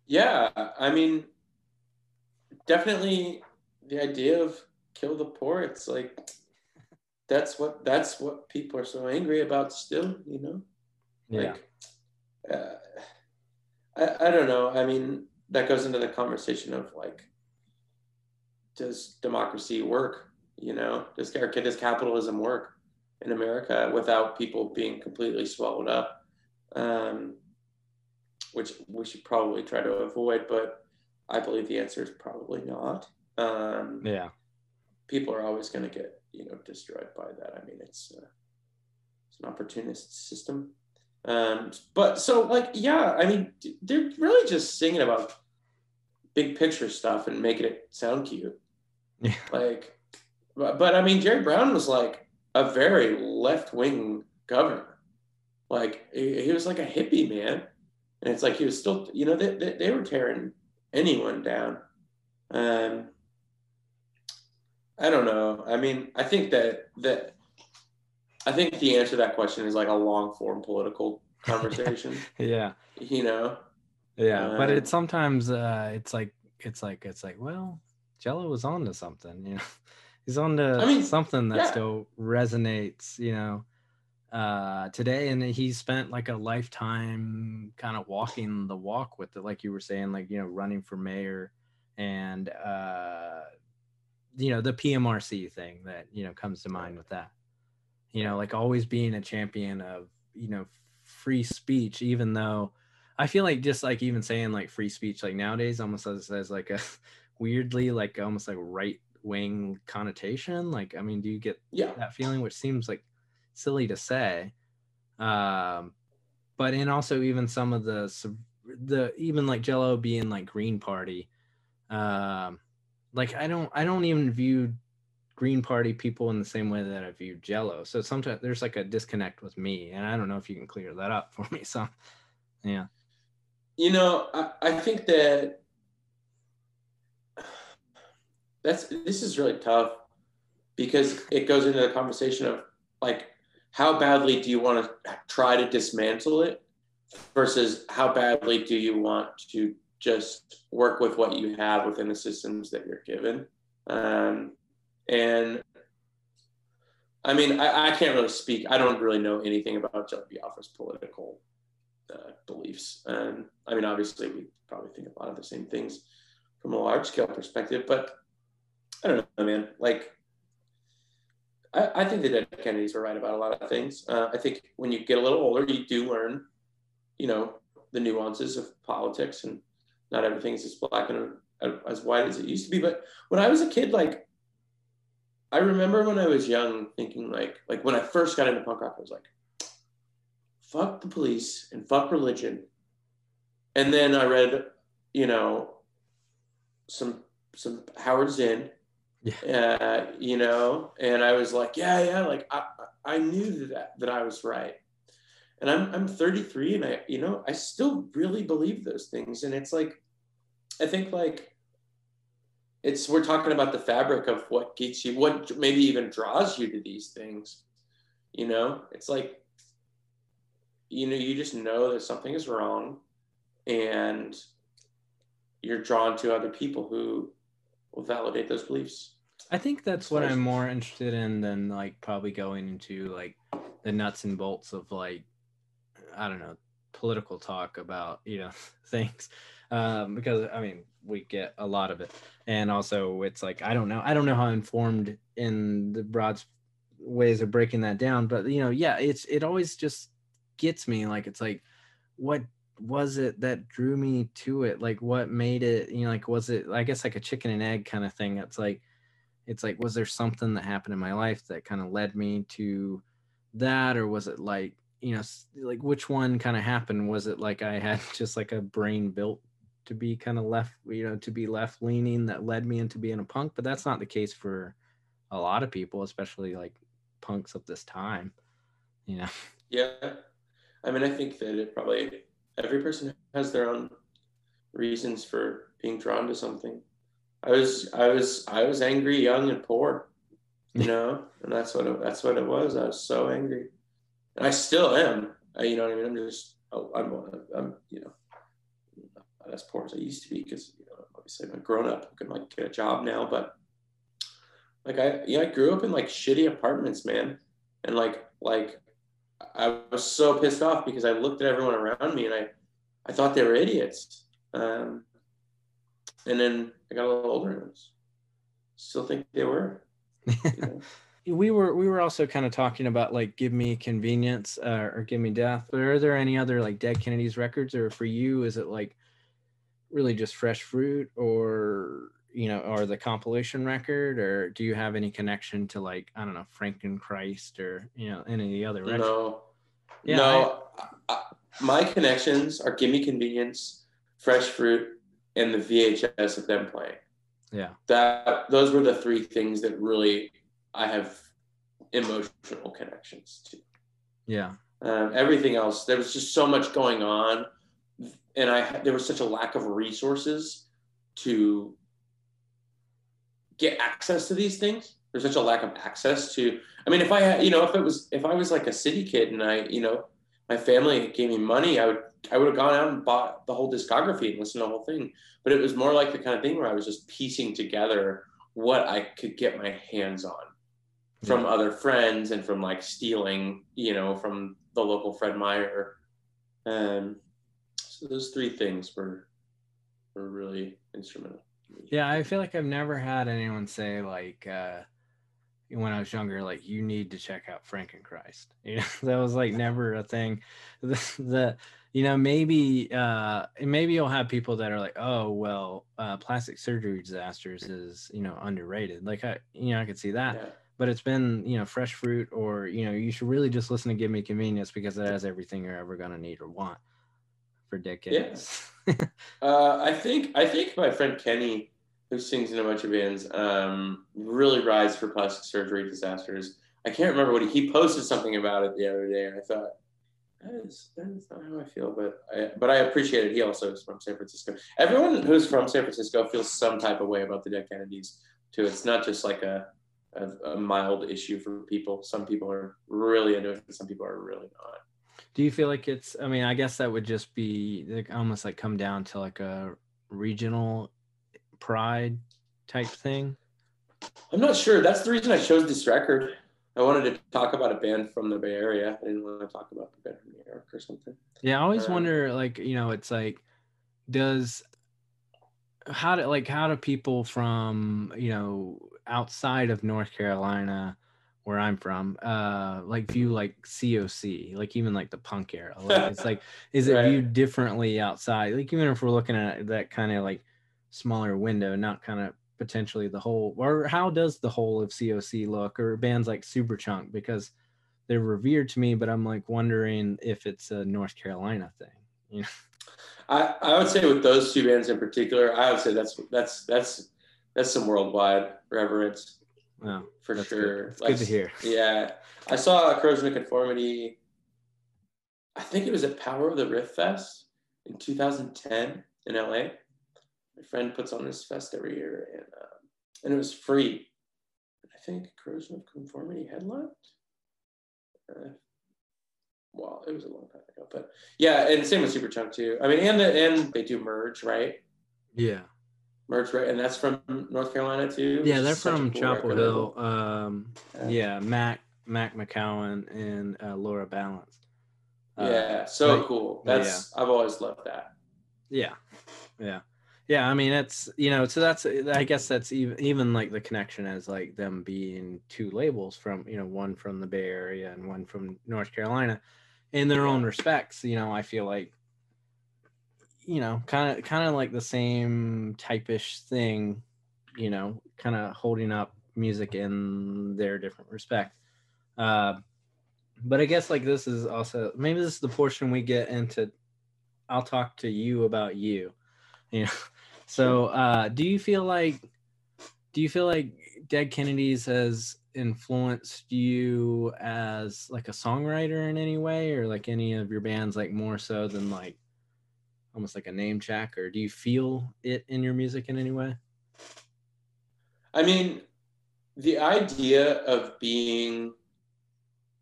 yeah. I mean, definitely the idea of kill the poor. It's like that's what that's what people are so angry about still. You know. yeah Like, uh, I, I don't know. I mean, that goes into the conversation of like, does democracy work? You know, does, or does capitalism work in America without people being completely swallowed up? Um, which we should probably try to avoid, but I believe the answer is probably not. Um, yeah people are always going to get you know destroyed by that. I mean, it's uh, it's an opportunist system. Um, but so like yeah, I mean, they're really just singing about big picture stuff and making it sound cute. Yeah. Like, but, but I mean, Jerry Brown was like a very left wing governor. Like he, he was like a hippie man, and it's like he was still you know they they, they were tearing anyone down. Um, I don't know. I mean, I think that that I think the answer to that question is like a long form political conversation. yeah. you know, yeah but Um, it's sometimes uh it's like it's like it's like well jello was on to something you know? He's on to I mean, something that yeah. still resonates you know? Uh today and he spent like a lifetime kind of walking the walk with it like you were saying like you know running for mayor and uh you know the pmrc thing that you know comes to mind with that you know like always being a champion of you know free speech even though i feel like just like even saying like free speech like nowadays almost as, as like a weirdly like almost like right wing connotation like i mean do you get yeah, that feeling which seems like silly to say? Um but and also even some of the the even like jello being like green party um like i don't i don't even view Green Party people in the same way that I view Jello. So sometimes there's like a disconnect with me, and I don't know if you can clear that up for me. So, yeah, You know, I, I think that that's this is really tough because it goes into the conversation of like how badly do you want to try to dismantle it versus how badly do you want to just work with what you have within the systems that you're given um, and i mean I, I can't really speak i don't really know anything about Jello Biafra's political uh, beliefs. And I mean, obviously, we probably think a lot of the same things from a large scale perspective, but I don't know, man. Like, I, I think the dead Kennedys were right about a lot of things. Uh, I think when you get a little older, you do learn, you know, the nuances of politics, and not everything is as black and uh, as white as it used to be. But when I was a kid, like, I remember when I was young thinking like, like when I first got into punk rock, I was like, fuck the police and fuck religion. And then I read, you know, some some Howard Zinn, uh, you know, and I was like, yeah, yeah, like I I knew that that I was right. And I'm I'm 33 and I, you know, I still really believe those things. And it's like, I think like it's we're talking about the fabric of what gets you, what maybe even draws you to these things. You know, it's like you know you just know that something is wrong and you're drawn to other people who will validate those beliefs I think that's what I'm more interested in than like probably going into like the nuts and bolts of like I don't know political talk about you know things um, because I mean we get a lot of it. And also it's like I don't know I don't know how informed in the broad ways of breaking that down but you know yeah it's it always just gets me like it's like what was it that drew me to it? Like what made it you know like was it i guess like a chicken and egg kind of thing. It's like it's like was there something that happened in my life that kind of led me to that or was it like you know like which one kind of happened? Was it like i had just like a brain built to be kind of left you know to be left leaning that led me into being a punk? But that's not the case for a lot of people especially like punks of this time you know? Yeah. I mean i think that it probably every person has their own reasons for being drawn to something. I was i was i was angry young and poor you know? And that's what it, that's what it was. I was so angry and i still am Uh, you know what i mean i'm just oh, i'm i'm you know not as poor as i used to be because you know obviously i'm a grown up i can like get a job now but like i yeah i grew up in like shitty apartments man and like like I was so pissed off because I looked at everyone around me and I, I thought they were idiots. Um, and then I got a little older and I was, still think they were. You know? We were we were also kind of talking about like give me convenience uh, or give me death but are there any other like dead kennedys records or for you is it like really just fresh fruit or you know or the compilation record or do you have any connection to like i don't know frankenchrist or you know any of the other records no, Yeah, no. I, I, my connections are Gimme Convenience, Fresh Fruit, and the VHS of them playing. yeah That those were the three things that really I have emotional connections to. yeah. Um, everything else there was just so much going on and i there was such a lack of resources to get access to these things. There's such a lack of access to i mean if i had you know if it was if i was like a city kid and i you know my family gave me money i would i would have gone out and bought the whole discography and listened to the whole thing. But it was more like the kind of thing where i was just piecing together what i could get my hands on from Yeah. other friends and from like stealing, you know, from the local Fred Meyer. Um, so those three things were were really instrumental. yeah i feel like i've never had anyone say like uh when i was younger like you need to check out frankenchrist you know that was like never a thing the, the you know maybe uh maybe you'll have people that are like oh well uh plastic surgery disasters is you know underrated like i you know i could see that Yeah. But it's been you know fresh fruit or you know you should really just listen to give me convenience because it has everything you're ever going to need or want for decades Uh, I think I think my friend Kenny who sings in a bunch of bands, um, really rides for plastic surgery disasters. I can't remember what he, he posted something about it the other day, and I thought that is that is not how I feel, but I but I appreciate it. He also is from San Francisco. Everyone who's from San Francisco feels some type of way about the Dead Kennedys too. It's not just like a a, a mild issue for people. Some people are really into it, and some people are really not. Do you feel like it's? I mean, I guess that would just be like almost like come down to like a regional pride type thing. I'm not sure. That's the reason I chose this record. I wanted to talk about a band from the Bay Area. I didn't want to talk about the band from New York or something. Yeah, I always Um, wonder, like, you know, it's like, does how do like how do people from you know outside of North Carolina, where I'm from, uh, like view like COC, like even like the punk era, like it's like, is it Right. viewed differently outside? Like even if we're looking at that kind of like smaller window, not kind of potentially the whole, or how does the whole of COC look, or bands like Superchunk because they're revered to me, but I'm like wondering if it's a North Carolina thing. You know? I, I would say with those two bands in particular, I would say that's that's that's that's some worldwide reverence Wow, for sure. Good. It's good to hear. Yeah, I saw Corrosion of Conformity. I think it was at Power of the Riff Fest in 2010 in LA. My friend puts on this fest every year, and um, and it was free. I think Corrosion of Conformity headlined. Uh, well, it was a long time ago, but yeah, and same with Superchunk too. I mean, and the and they do merge, right? Yeah, Merge, right? And that's from North Carolina too. yeah, they're is such a from cool Chapel record Hill. Um, Yeah. yeah, Mac Mac McCaughan and uh, Laura Ballance. Uh, yeah, so but- cool. That's I've always loved that. Yeah, yeah, yeah. I mean, it's you know, so that's I guess that's even even like the connection as like them being two labels from you know one from the Bay Area and one from North Carolina, in their own respects. You know, I feel like you know, kind of kind of like the same type-ish thing. You know, kind of holding up music in their different respect. Uh, but I guess like this is also maybe this is the portion we get into I'll talk to you about you. You know. So uh do you feel like do you feel like Dead Kennedys has influenced you as like a songwriter in any way or like any of your bands like more so than like almost like a name check or do you feel it in your music in any way? I mean, the idea of being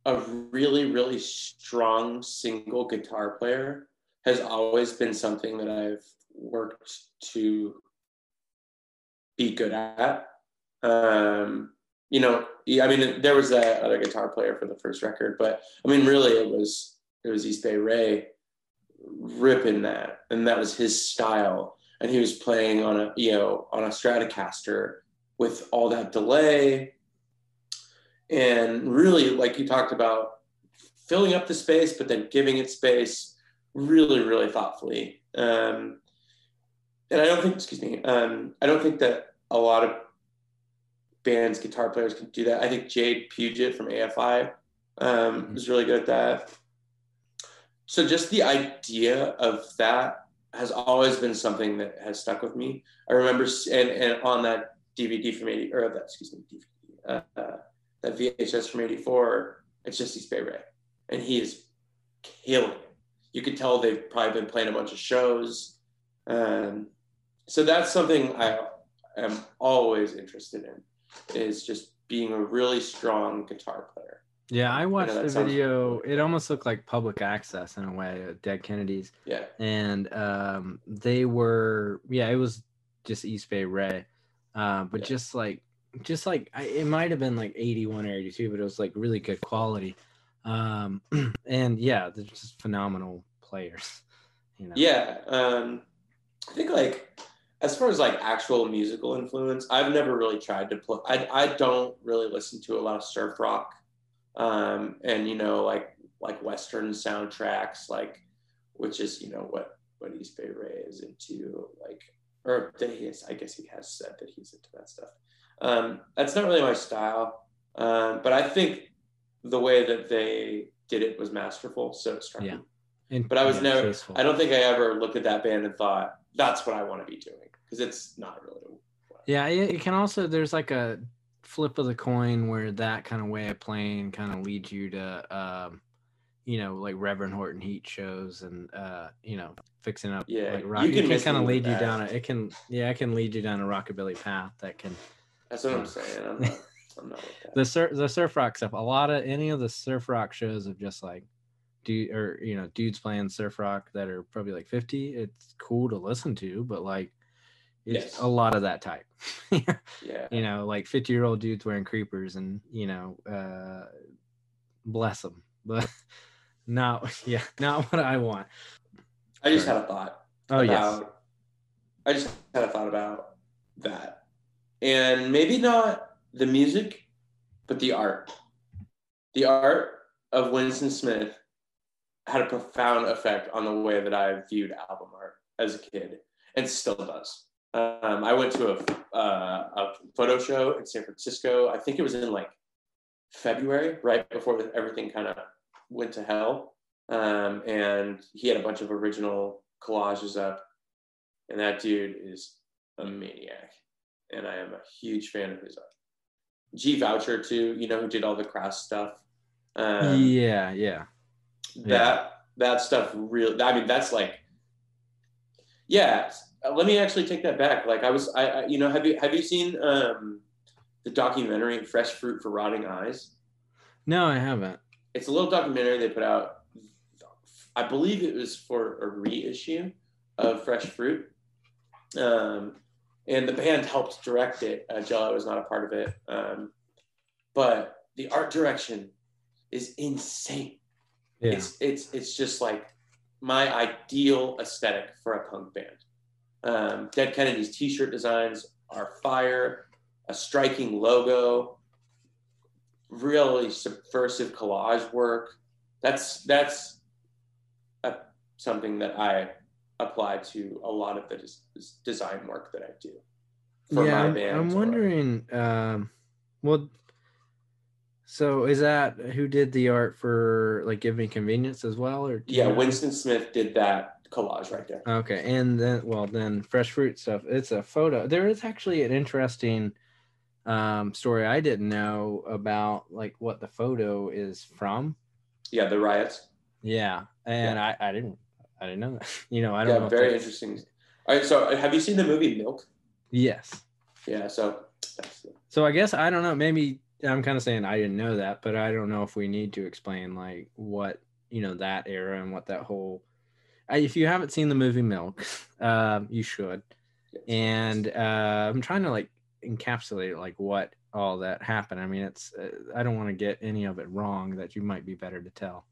a really, really strong single guitar player has always been something that I've worked to be good at. Um, you know, I mean, there was that other guitar player for the first record, but I mean, really, it was it was East Bay Ray ripping that, and that was his style, and he was playing on a you know on a Stratocaster with all that delay. And really like you talked about filling up the space but then giving it space really really thoughtfully. Um, and i don't think excuse me um, i don't think that a lot of bands guitar players can do that. I think jade puget from afi um, is really good at that so just the idea of that has always been something that has stuck with me i remember and, and on that dvd from 80 or that excuse me dvd uh, uh, that VHS from '84, it's just East and he is killing it. You could tell they've probably been playing a bunch of shows, um, so that's something I am always interested in, is just being a really strong guitar player. Yeah, I watched that the video. It almost looked like public access in a way, uh, Dead Kennedys. Yeah, and um, they were yeah it was just east bay ray uh, but Yeah. just like just like I, it might have been like 81 or 82 but it was like really good quality um, and yeah they're just phenomenal players you know yeah. Um, I think like as far as like actual musical influence, I've never really tried to play. I I don't really listen to a lot of surf rock, um, and you know like like Western soundtracks, like which is you know what what East Bay Ray is into, like or that he is. I guess he has said that he's into that stuff. Um, that's not really my style, um, but I think the way that they did it was masterful. So it struck Yeah. me. and, But I was yeah, never. tasteful. I don't think I ever looked at that band and thought that's what I want to be doing because it's not really Yeah, it, it can also there's like a flip of the coin where that kind of way of playing kind of leads you to um you know like Reverend Horton Heat shows and uh you know fixing up Yeah, like you can it can kind of lead you that. down a, it can yeah it can lead you down a rockabilly path that can That's what I'm saying. I'm not. I'm not the surf the surf rock stuff a lot of any of the surf rock shows of just like dude or you know dudes playing surf rock that are probably like 50 it's cool to listen to but like it's Yes. a lot of that type yeah. you know like 50 year old dudes wearing creepers and you know uh bless them but not yeah not what i want I just had a thought. oh yes about, I just had a thought about that. And maybe not the music, but the art. The art of Winston Smith had a profound effect on the way that I viewed album art as a kid and still does. Um, I went to a, uh, a photo show in San Francisco. I think it was in like February, right before everything kind of went to hell. Um, and he had a bunch of original collages up. And that dude is a maniac. And I am a huge fan of his art. Gee Vaucher, too, you know, who did all the Crass stuff. Um, yeah yeah that that stuff real i mean that's like yeah let me actually take that back. Like i was i, I you know have you have you seen um the documentary fresh fruit for rotting eyes? No i haven't. It's a little documentary they put out i believe it was for a reissue of fresh fruit. Um and the band helped direct it. Uh, jello was not a part of it. Um but the art direction is insane. Yeah. It's it's it's just like my ideal aesthetic for a punk band. Um, Dead Kennedy's t-shirt designs are fire, a striking logo, really subversive collage work. That's that's a, something that I apply to a lot of the des- design work that I do. for yeah my I'm, band I'm wondering um well so is that who did the art for like give me convenience as well or Yeah? Winston Smith did that collage right there. Okay, and then well then fresh fruit stuff. It's a photo. There is actually an interesting um story I didn't know about like what the photo is from. Yeah, the riots. Yeah, and I I didn't I didn't know that. You know I don't Yeah, know. very interesting. All right, so uh, have you seen the movie Milk? Yes. Yeah, so So I guess I don't know. Maybe I'm kind of saying I didn't know that, but I don't know if we need to explain like what you know that era and what that whole. I, if you haven't seen the movie Milk, um, you should. and uh, I'm trying to like encapsulate like what all that happened. I mean, it's uh, I don't want to get any of it wrong that you might be better to tell.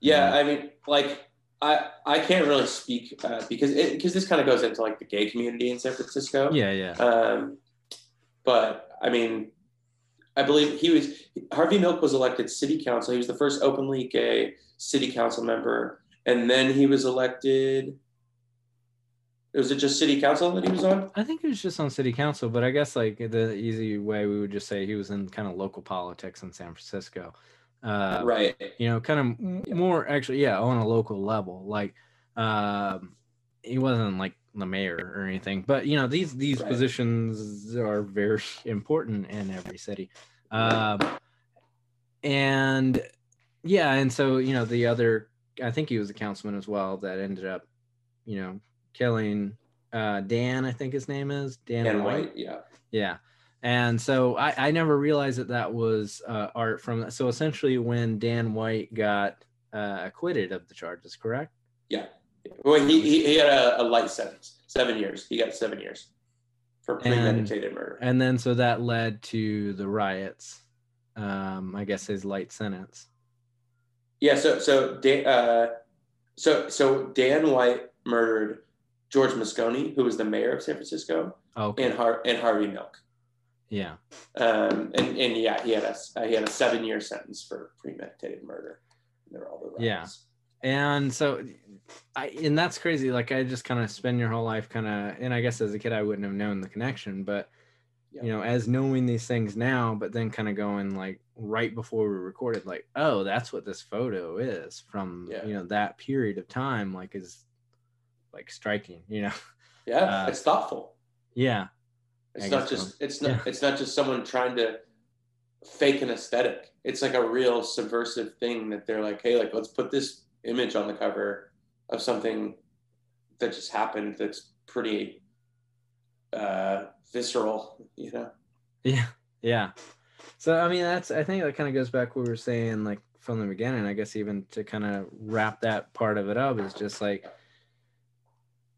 yeah. I mean, like I I can't really speak uh, because it, because this kind of goes into like the gay community in San Francisco. Yeah, yeah, Um, but I mean, I believe he was Harvey Milk was elected city council. He was the first openly gay city council member, and then he was elected. Was it just city council that he was on? I think it was just on city council, but I guess like the easy way we would just say he was in kind of local politics in San Francisco. Uh, right. you know, kind of Yeah. more actually, yeah, on a local level. Like, um, he wasn't like the mayor or anything, but you know, these these Right. positions are very important in every city. Um, and yeah, and so you know, the other, I think he was a councilman as well that ended up, you know, killing uh, Dan. I think his name is Dan, And White. white. Yeah. Yeah. And so I, I never realized that that was uh, art from that. So essentially, when Dan White got uh, acquitted of the charges, correct? Yeah. Well, he, he, he had a, a light sentence, seven years. He got seven years for And- premeditated murder. And then so that led to the riots. Um, I guess his light sentence. Yeah. So so Dan, uh, so so Dan White murdered George Moscone, who was the mayor of San Francisco, Okay. and Har- and Harvey Milk. yeah. Um, and and yeah, he had a uh, he had a seven year sentence for premeditated murder. And there were all the Yeah. And so I and that's crazy. Like I just kind of spend your whole life kind of and I guess as a kid I wouldn't have known the connection, but Yeah. you know, as knowing these things now, but then kind of going like right before we recorded, like, oh, that's what this photo is from Yeah. you know that period of time, like is like striking, you know. Yeah, Uh, it's thoughtful. Yeah. It's I not just it's not Yeah. it's not just someone trying to fake an aesthetic. It's like a real subversive thing that they're like, hey, like let's put this image on the cover of something that just happened that's pretty uh visceral, you know? Yeah, yeah. So I mean, that's I think that kind of goes back what we were saying like from the beginning. I guess even to kind of wrap that part of it up is just like,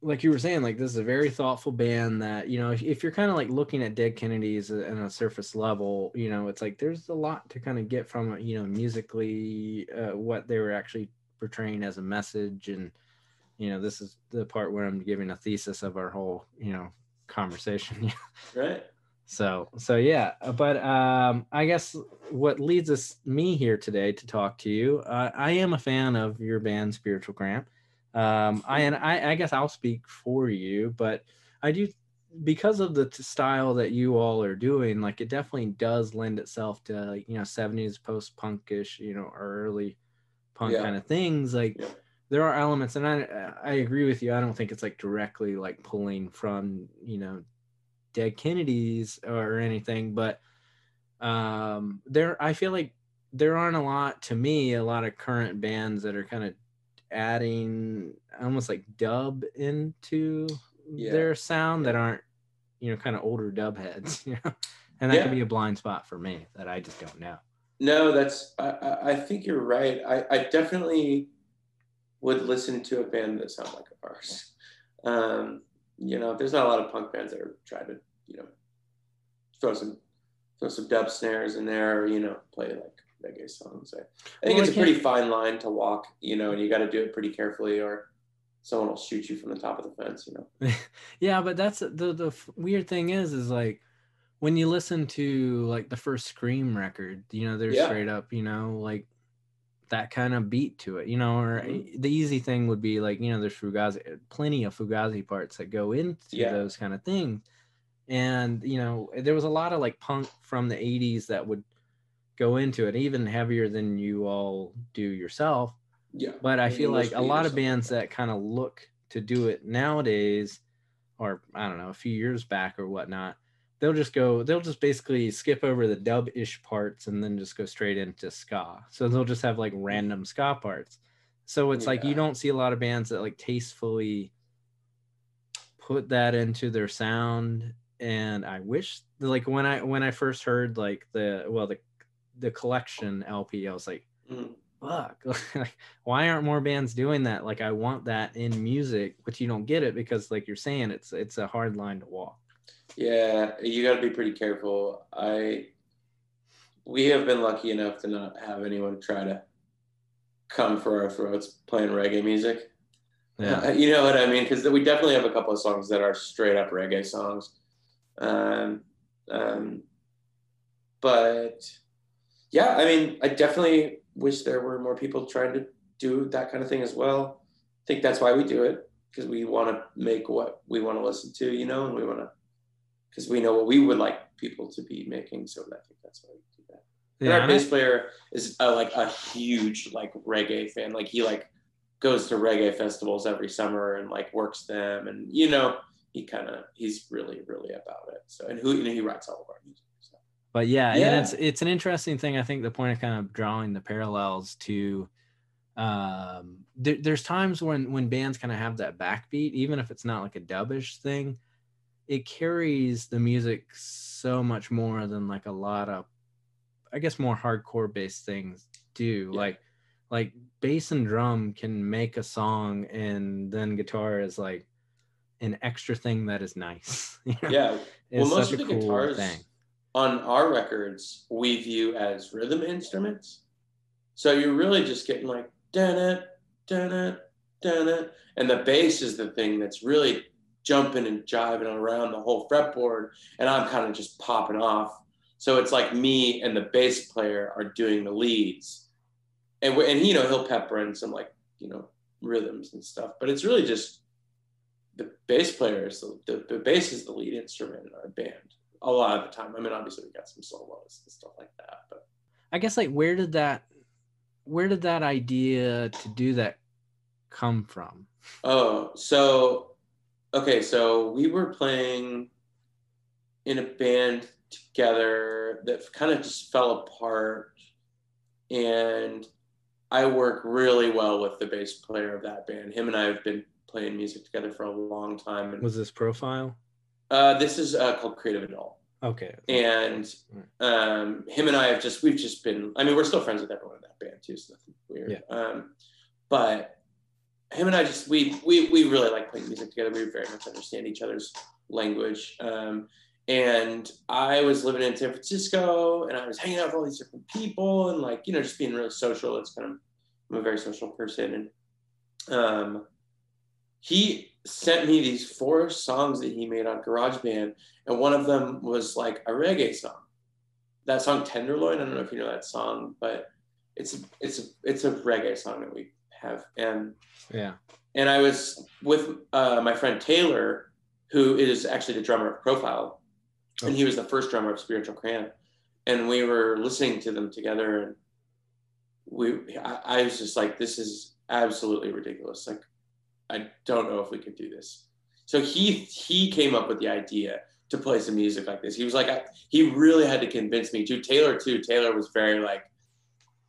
like you were saying, like this is a very thoughtful band that you know if, if you're kind of like looking at Dead Kennedys on a surface level, you know, it's like there's a lot to kind of get from you know, musically, uh, what they were actually portraying as a message and you know this is the part where i'm giving a thesis of our whole you know conversation Right? So so yeah but um i guess what leads us me here today to talk to you uh, i am a fan of your band spiritual cramp um i and I, I guess i'll speak for you but i do because of the style that you all are doing like it definitely does lend itself to like, you know 70s post punkish you know early punk Yeah. kind of things like Yeah. there are elements and i i agree with you i don't think it's like directly like pulling from you know dead kennedys or anything but um there i feel like there aren't a lot to me a lot of current bands that are kind of adding almost like dub into Yeah. their sound that aren't you know kind of older dub heads you know and that Yeah. could be a blind spot for me that i just don't know No, that's I, I think you're right. I, I definitely would listen to a band that sound like ours. Um, you know, there's not a lot of punk bands that are trying to, you know, throw some throw some dub snares in there or, you know, play like reggae songs. I, I think Well, it's I a pretty fine line to walk, you know, and you got to do it pretty carefully or someone will shoot you from the top of the fence, you know. yeah but that's the the f- weird thing is is like when you listen to like the first scream record you know there's Yeah. straight up you know like that kind of beat to it you know or Mhm. the easy thing would be like you know there's fugazi eh, plenty of fugazi parts that go into Yeah. those kind of things and you know eh, there was a lot of like punk from the 80s that would go into it even heavier than you all do yourself Yeah. but I feel like a lot of bands that. that kind of look to do it nowadays, or I don't know, a few years back or whatnot, they'll just go, they'll just basically skip over the dub ish parts and then just go straight into ska. So they'll just have like random ska parts. So it's like you don't see a lot of bands that like tastefully put that into their sound. And I wish, like when I when I first heard like the well the the collection LP, I was like Mhm. fuck like why aren't more bands doing that like i want that in music but you don't get it because like you're saying it's it's a hard line to walk Yeah, you got to be pretty careful. I we have been lucky enough to not have anyone try to come for our throats playing reggae music. yeah you know what I mean? Because we definitely have a couple of songs that are straight up reggae songs. Um, um, but yeah, I mean, I definitely wish there were more people trying to do that kind of thing as well. I think that's why we do it because we want to make what we want to listen to, you know, and we want to because we know what we would like people to be making. So I think that's why we do that. And yeah our and I- bass player is uh like a huge like reggae fan. Like he like goes to reggae festivals every summer and like works them, and you know he kind of he's really really about it. So and who you know he writes all of our music. So. but yeah, Yeah. and it's it's an interesting thing i think the point of kind of drawing the parallels to um there, there's times when when bands kind of have that backbeat even if it's not like a dubbish thing it carries the music so much more than like a lot of i guess more hardcore based things do Yeah. like like bass and drum can make a song and then guitar is like an extra thing that is nice you know? Yeah, well, most of the cool guitars thing on our records we view as rhythm instruments. So you're really just getting like dun it, dun it, and the bass is the thing that's really jumping and jiving around the whole fretboard, and I'm kind of just popping off. So it's like me and the bass player are doing the leads, and and you know he'll pepper in some like you know rhythms and stuff, but it's really just the bass player is the, the, the bass is the lead instrument in our band a lot of the time. I mean, obviously we got some solos and stuff like that, but I guess like where did that where did that idea to do that come from? oh, so okay, so we were playing in a band together that kind of just fell apart. And I work really well with the bass player of that band. Him and I have been playing music together for a long time. And Was this profile? uh, this is uh, called Creative Adult. Okay. And um, him and I have just we've just been. I mean, we're still friends with everyone in that band too. So nothing weird. Yeah. Um, but him and I just we we we really like playing music together. We very much understand each other's language. Um, and I was living in San Francisco, and I was hanging out with all these different people, and like you know, just being really social. It's kind of I'm a very social person, and um, he sent me these four songs that he made on GarageBand, and one of them was like a reggae song. That song Tenderloin. I don't know if you know that song, but it's it's it's a reggae song that we have, and Yeah. and I was with uh, my friend Taylor, who is actually the drummer of Profile, and he was the first drummer of Spiritual Cramp, and we were listening to them together, and we I, I was just like, this is absolutely ridiculous. Like, I don't know if we could do this. So he he came up with the idea to play some music like this. He was like, I, he really had to convince me to. Taylor too. Taylor was very like,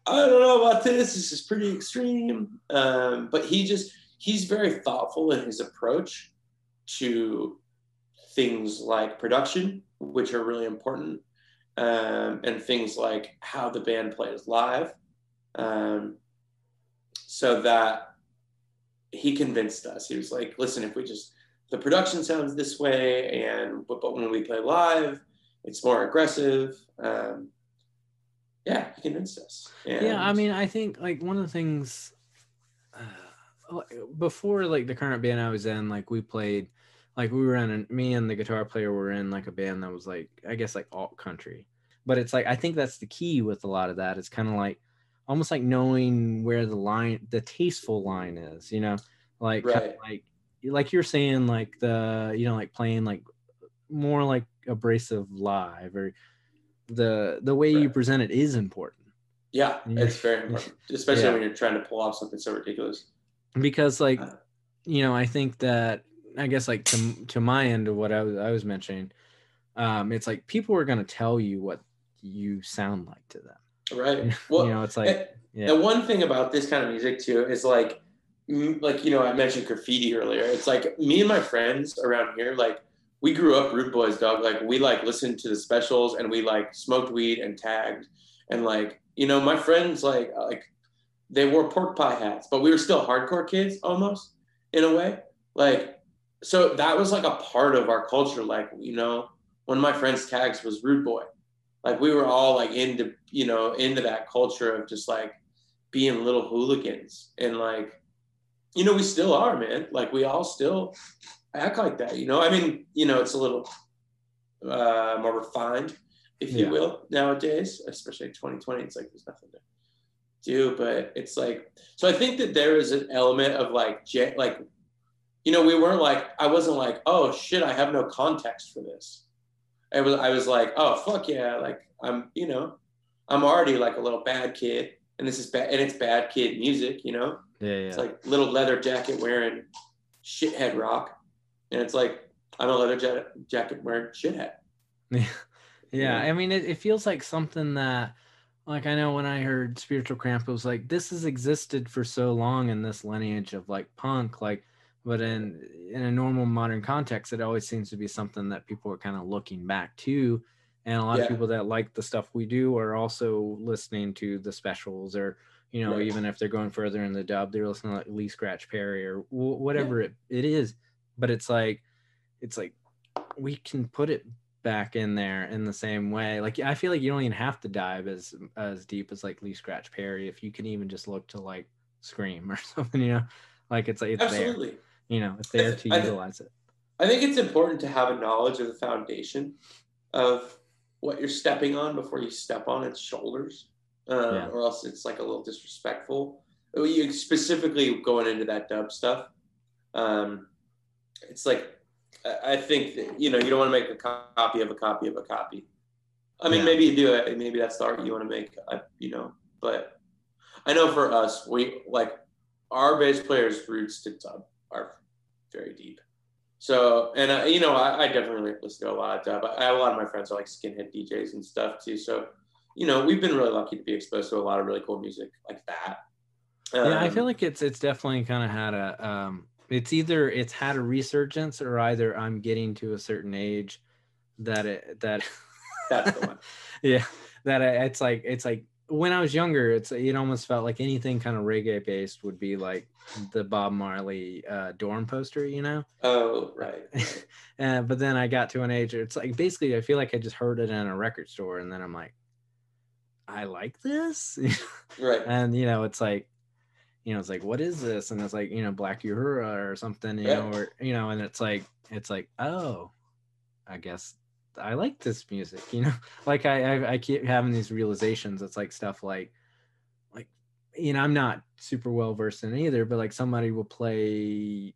I don't know about this. This is pretty extreme. Um, but he just he's very thoughtful in his approach to things like production, which are really important, um, and things like how the band plays live. Um, so that he convinced us. He was like, "Listen, if we just the production sounds this way, and but, but when we play live, it's more aggressive." Um, yeah, he convinced us. Yeah, I mean, I think like one of the things uh, before like the current band I was in, like we played, like we were in, a, me and the guitar player were in like a band that was like I guess like alt country, but it's like I think that's the key with a lot of that. It's kind of like almost like knowing where the line, the tasteful line is, you know, like Right. like like you're saying like the you know like playing like more like abrasive live or the the way you present it is important Yeah, it's very important, especially Yeah. when you're trying to pull off something so ridiculous. because like Uh, you know i think that i guess like to, to my end of what I was, I was mentioning um it's like people are going to tell you what you sound like to them Right. Well, you know it's like and, yeah and one thing about this kind of music too is like, like you know, I mentioned graffiti earlier. It's like me and my friends around here, like we grew up rude boys, dog. Like we like listened to the specials and we like smoked weed and tagged, and like you know, my friends like uh, like they wore pork pie hats, but we were still hardcore kids almost in a way. Like so that was like a part of our culture. Like you know, one of my friends' tags was rude boy. Like we were all like into you know into that culture of just like being little hooligans and like you know we still are man like we all still act like that you know? I mean you know it's a little uh more refined if you will nowadays especially 2020 it's like there's nothing to do but it's like so i think that there is an element of like like you know we weren't like i wasn't like oh shit i have no context for this. I was i was like oh fuck yeah like i'm you know i'm already like a little bad kid and this is bad and it's bad kid music you know? Yeah yeah. it's like little leather jacket wearing shithead rock and it's like i'm a leather ja- jacket wearing shithead yeah Yeah. i mean it, it feels like something that like i know when i heard spiritual cramp it was like this has existed for so long in this lineage of like punk like but in in a normal modern context it always seems to be something that people are kind of looking back to and a lot Yeah. of people that like the stuff we do are also listening to the specials or you know Right. even if they're going further in the dub they're listening to like lee scratch perry or wh- whatever it, it is but it's like it's like we can put it back in there in the same way like i feel like you don't even have to dive as as deep as like lee scratch perry if you can even just look to like scream or something you know like it's like it's there absolutely you know it's there to I th- utilize it I think it's important to have a knowledge of the foundation of what you're stepping on before you step on its shoulders, um, Yeah. or else it's like a little disrespectful. You specifically going into that dub stuff. Um, it's like I think that, you know you don't want to make a copy of a copy of a copy. I mean, Yeah. maybe you do it. Maybe that's the art you want to make. You know, but I know for us, we like our bass player's roots to dub are very deep. So, and uh, you know, I, I definitely listen to a lot of dub. I a lot of my friends are like skinhead DJs and stuff too. So, you know, we've been really lucky to be exposed to a lot of really cool music like that. yeah, I Um, feel like it's it's definitely kind of had a um it's either it's had a resurgence or either I'm getting to a certain age that it that that's the one. yeah that I, it's like it's like when I was younger it's it almost felt like anything kind of reggae based would be like the Bob Marley uh dorm poster you know Oh, right. right. uh, but then I got to an age where it's like basically I feel like I just heard it in a record store and then I'm like I like this right. and you know it's like you know it's like what is this and it's like you know black uhuru or something you know or you know and it's like it's like oh i guess i like this music you know like i i, I keep having these realizations it's like stuff like like you know i'm not super well versed in either but like somebody will play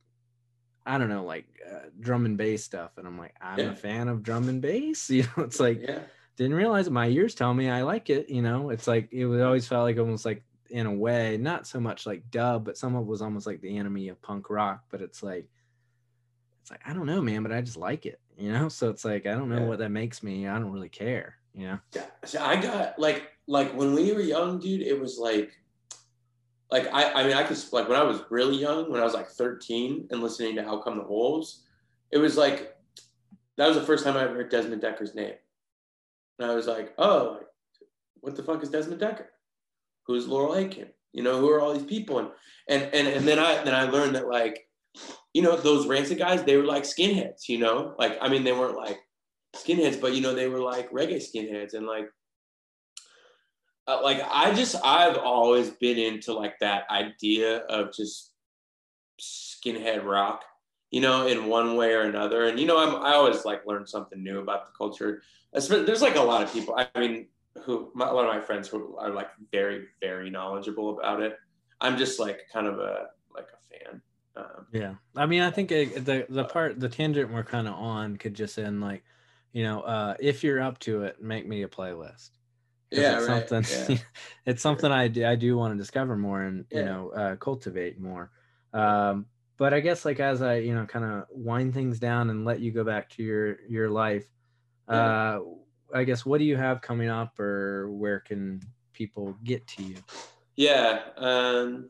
i don't know like uh, drum and bass stuff and i'm like i'm Yeah. a fan of drum and bass you know it's like yeah. didn't realize it. My ears tell me I like it. You know, it's like it was always felt like almost like in a way, not so much like dub, but some of it was almost like the enemy of punk rock. But it's like, it's like I don't know, man, but I just like it. You know, so it's like I don't know Yeah. what that makes me. I don't really care. You know, Yeah. So I got like like when we were young, dude, it was like like I I mean I could like when I was really young, when I was like 13 and listening to Out Come the Wolves, it was like that was the first time I ever heard Desmond Dekker's name. And I was like, oh, like, what the fuck is Desmond Dekker? Who's Laurel Aitken? You know, who are all these people? And and and, and then I then I learned that like, you know, those rancid guys, they were like skinheads, you know? Like, I mean, they weren't like skinheads, but you know, they were like reggae skinheads and like uh, like I just I've always been into like that idea of just skinhead rock, you know, in one way or another. And you know, I'm I always like learn something new about the culture. There's like a lot of people. I mean, who my, a lot of my friends who are like very very knowledgeable about it. I'm just like kind of a like a fan. Um, yeah. I mean, I think it, the the part the tangent we're kind of on could just end like, you know, uh, if you're up to it, make me a playlist. yeah, it's right. something Yeah. it's something I do, I do want to discover more and you know uh, cultivate more. Um, but I guess like as I you know kind of wind things down and let you go back to your your life, uh, I guess what do you have coming up or where can people get to you? Yeah. Um,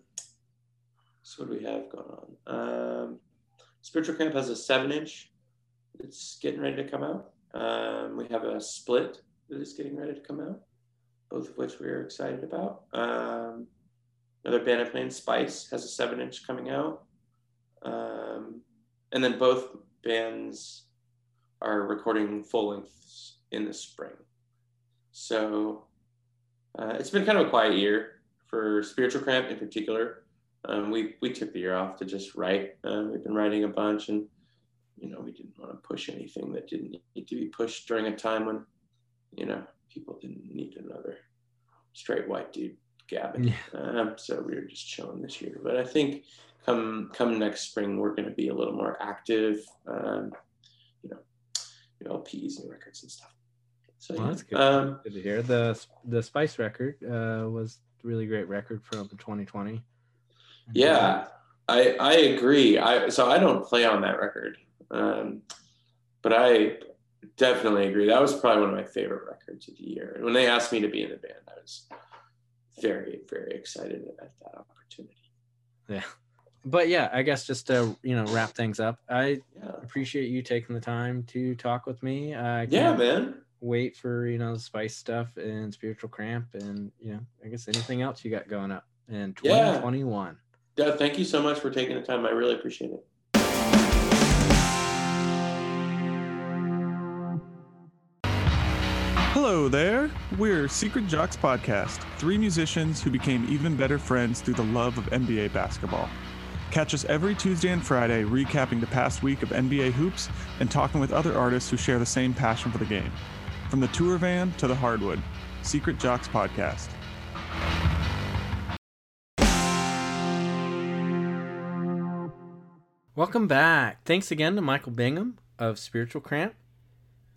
so what do we have going on? Um, Spiritual Cramp has a seven inch. It's getting ready to come out. Um, we have a split that is getting ready to come out, both of which we're excited about. Um, another band I play in, Spice, has a seven inch coming out. Um, and then both bands are recording full lengths in the spring. So uh, it's been kind of a quiet year for Spiritual Cramp in particular. Um, we we took the year off to just write. Uh, we've been writing a bunch, and you know we didn't want to push anything that didn't need to be pushed during a time when you know people didn't need another straight white dude gabbing. Yeah. Um, so we were just chilling this year. But I think come come next spring we're going to be a little more active. Um, you know, new LPs, new records and stuff. So Well, yeah. that's good. Um, Good to hear. The the Spice record uh, was a really great record from 2020. Yeah, I I agree. I so I don't play on that record, um, but I definitely agree. That was probably one of my favorite records of the year. When they asked me to be in the band, I was very very excited at that opportunity. Yeah. But yeah, I guess just to you know wrap things up, I Yeah, appreciate you taking the time to talk with me. I yeah, man. Wait for you know the spice stuff and spiritual cramp and you know I guess anything else you got going up in Yeah. 2021. Yeah, thank you so much for taking the time. I really appreciate it. Hello there. We're Secret Jocks Podcast, three musicians who became even better friends through the love of NBA basketball. Catch us every Tuesday and Friday recapping the past week of NBA hoops and talking with other artists who share the same passion for the game. From the tour van to the hardwood, Secret Jocks Podcast. Welcome back. Thanks again to Michael Bingham of Spiritual Cramp.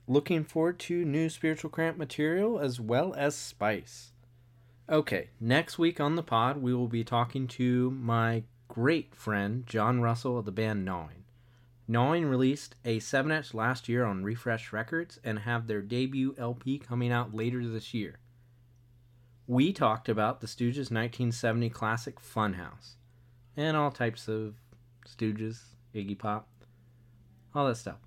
Looking forward to new Spiritual Cramp material as well as Spice. Okay, next week on the pod, we will be talking to my great friend John Russell of the band Gnawing. Gnawing released a 7 inch last year on Refresh Records and have their debut LP coming out later this year. We talked about the Stooges' 1970 classic Funhouse and all types of Stooges, Iggy Pop, all that stuff.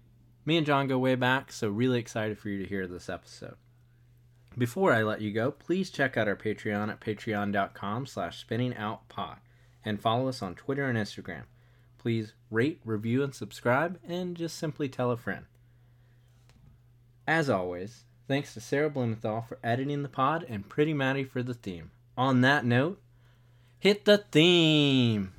Me and John go way back, so really excited for you to hear this episode. Before I let you go, please check out our Patreon at patreon.com slash spinningoutpod and follow us on Twitter and Instagram. Please rate, review, and subscribe, and just simply tell a friend. As always, thanks to Sarah Blumenthal for editing the pod and Pretty Maddie for the theme. On that note, hit the theme!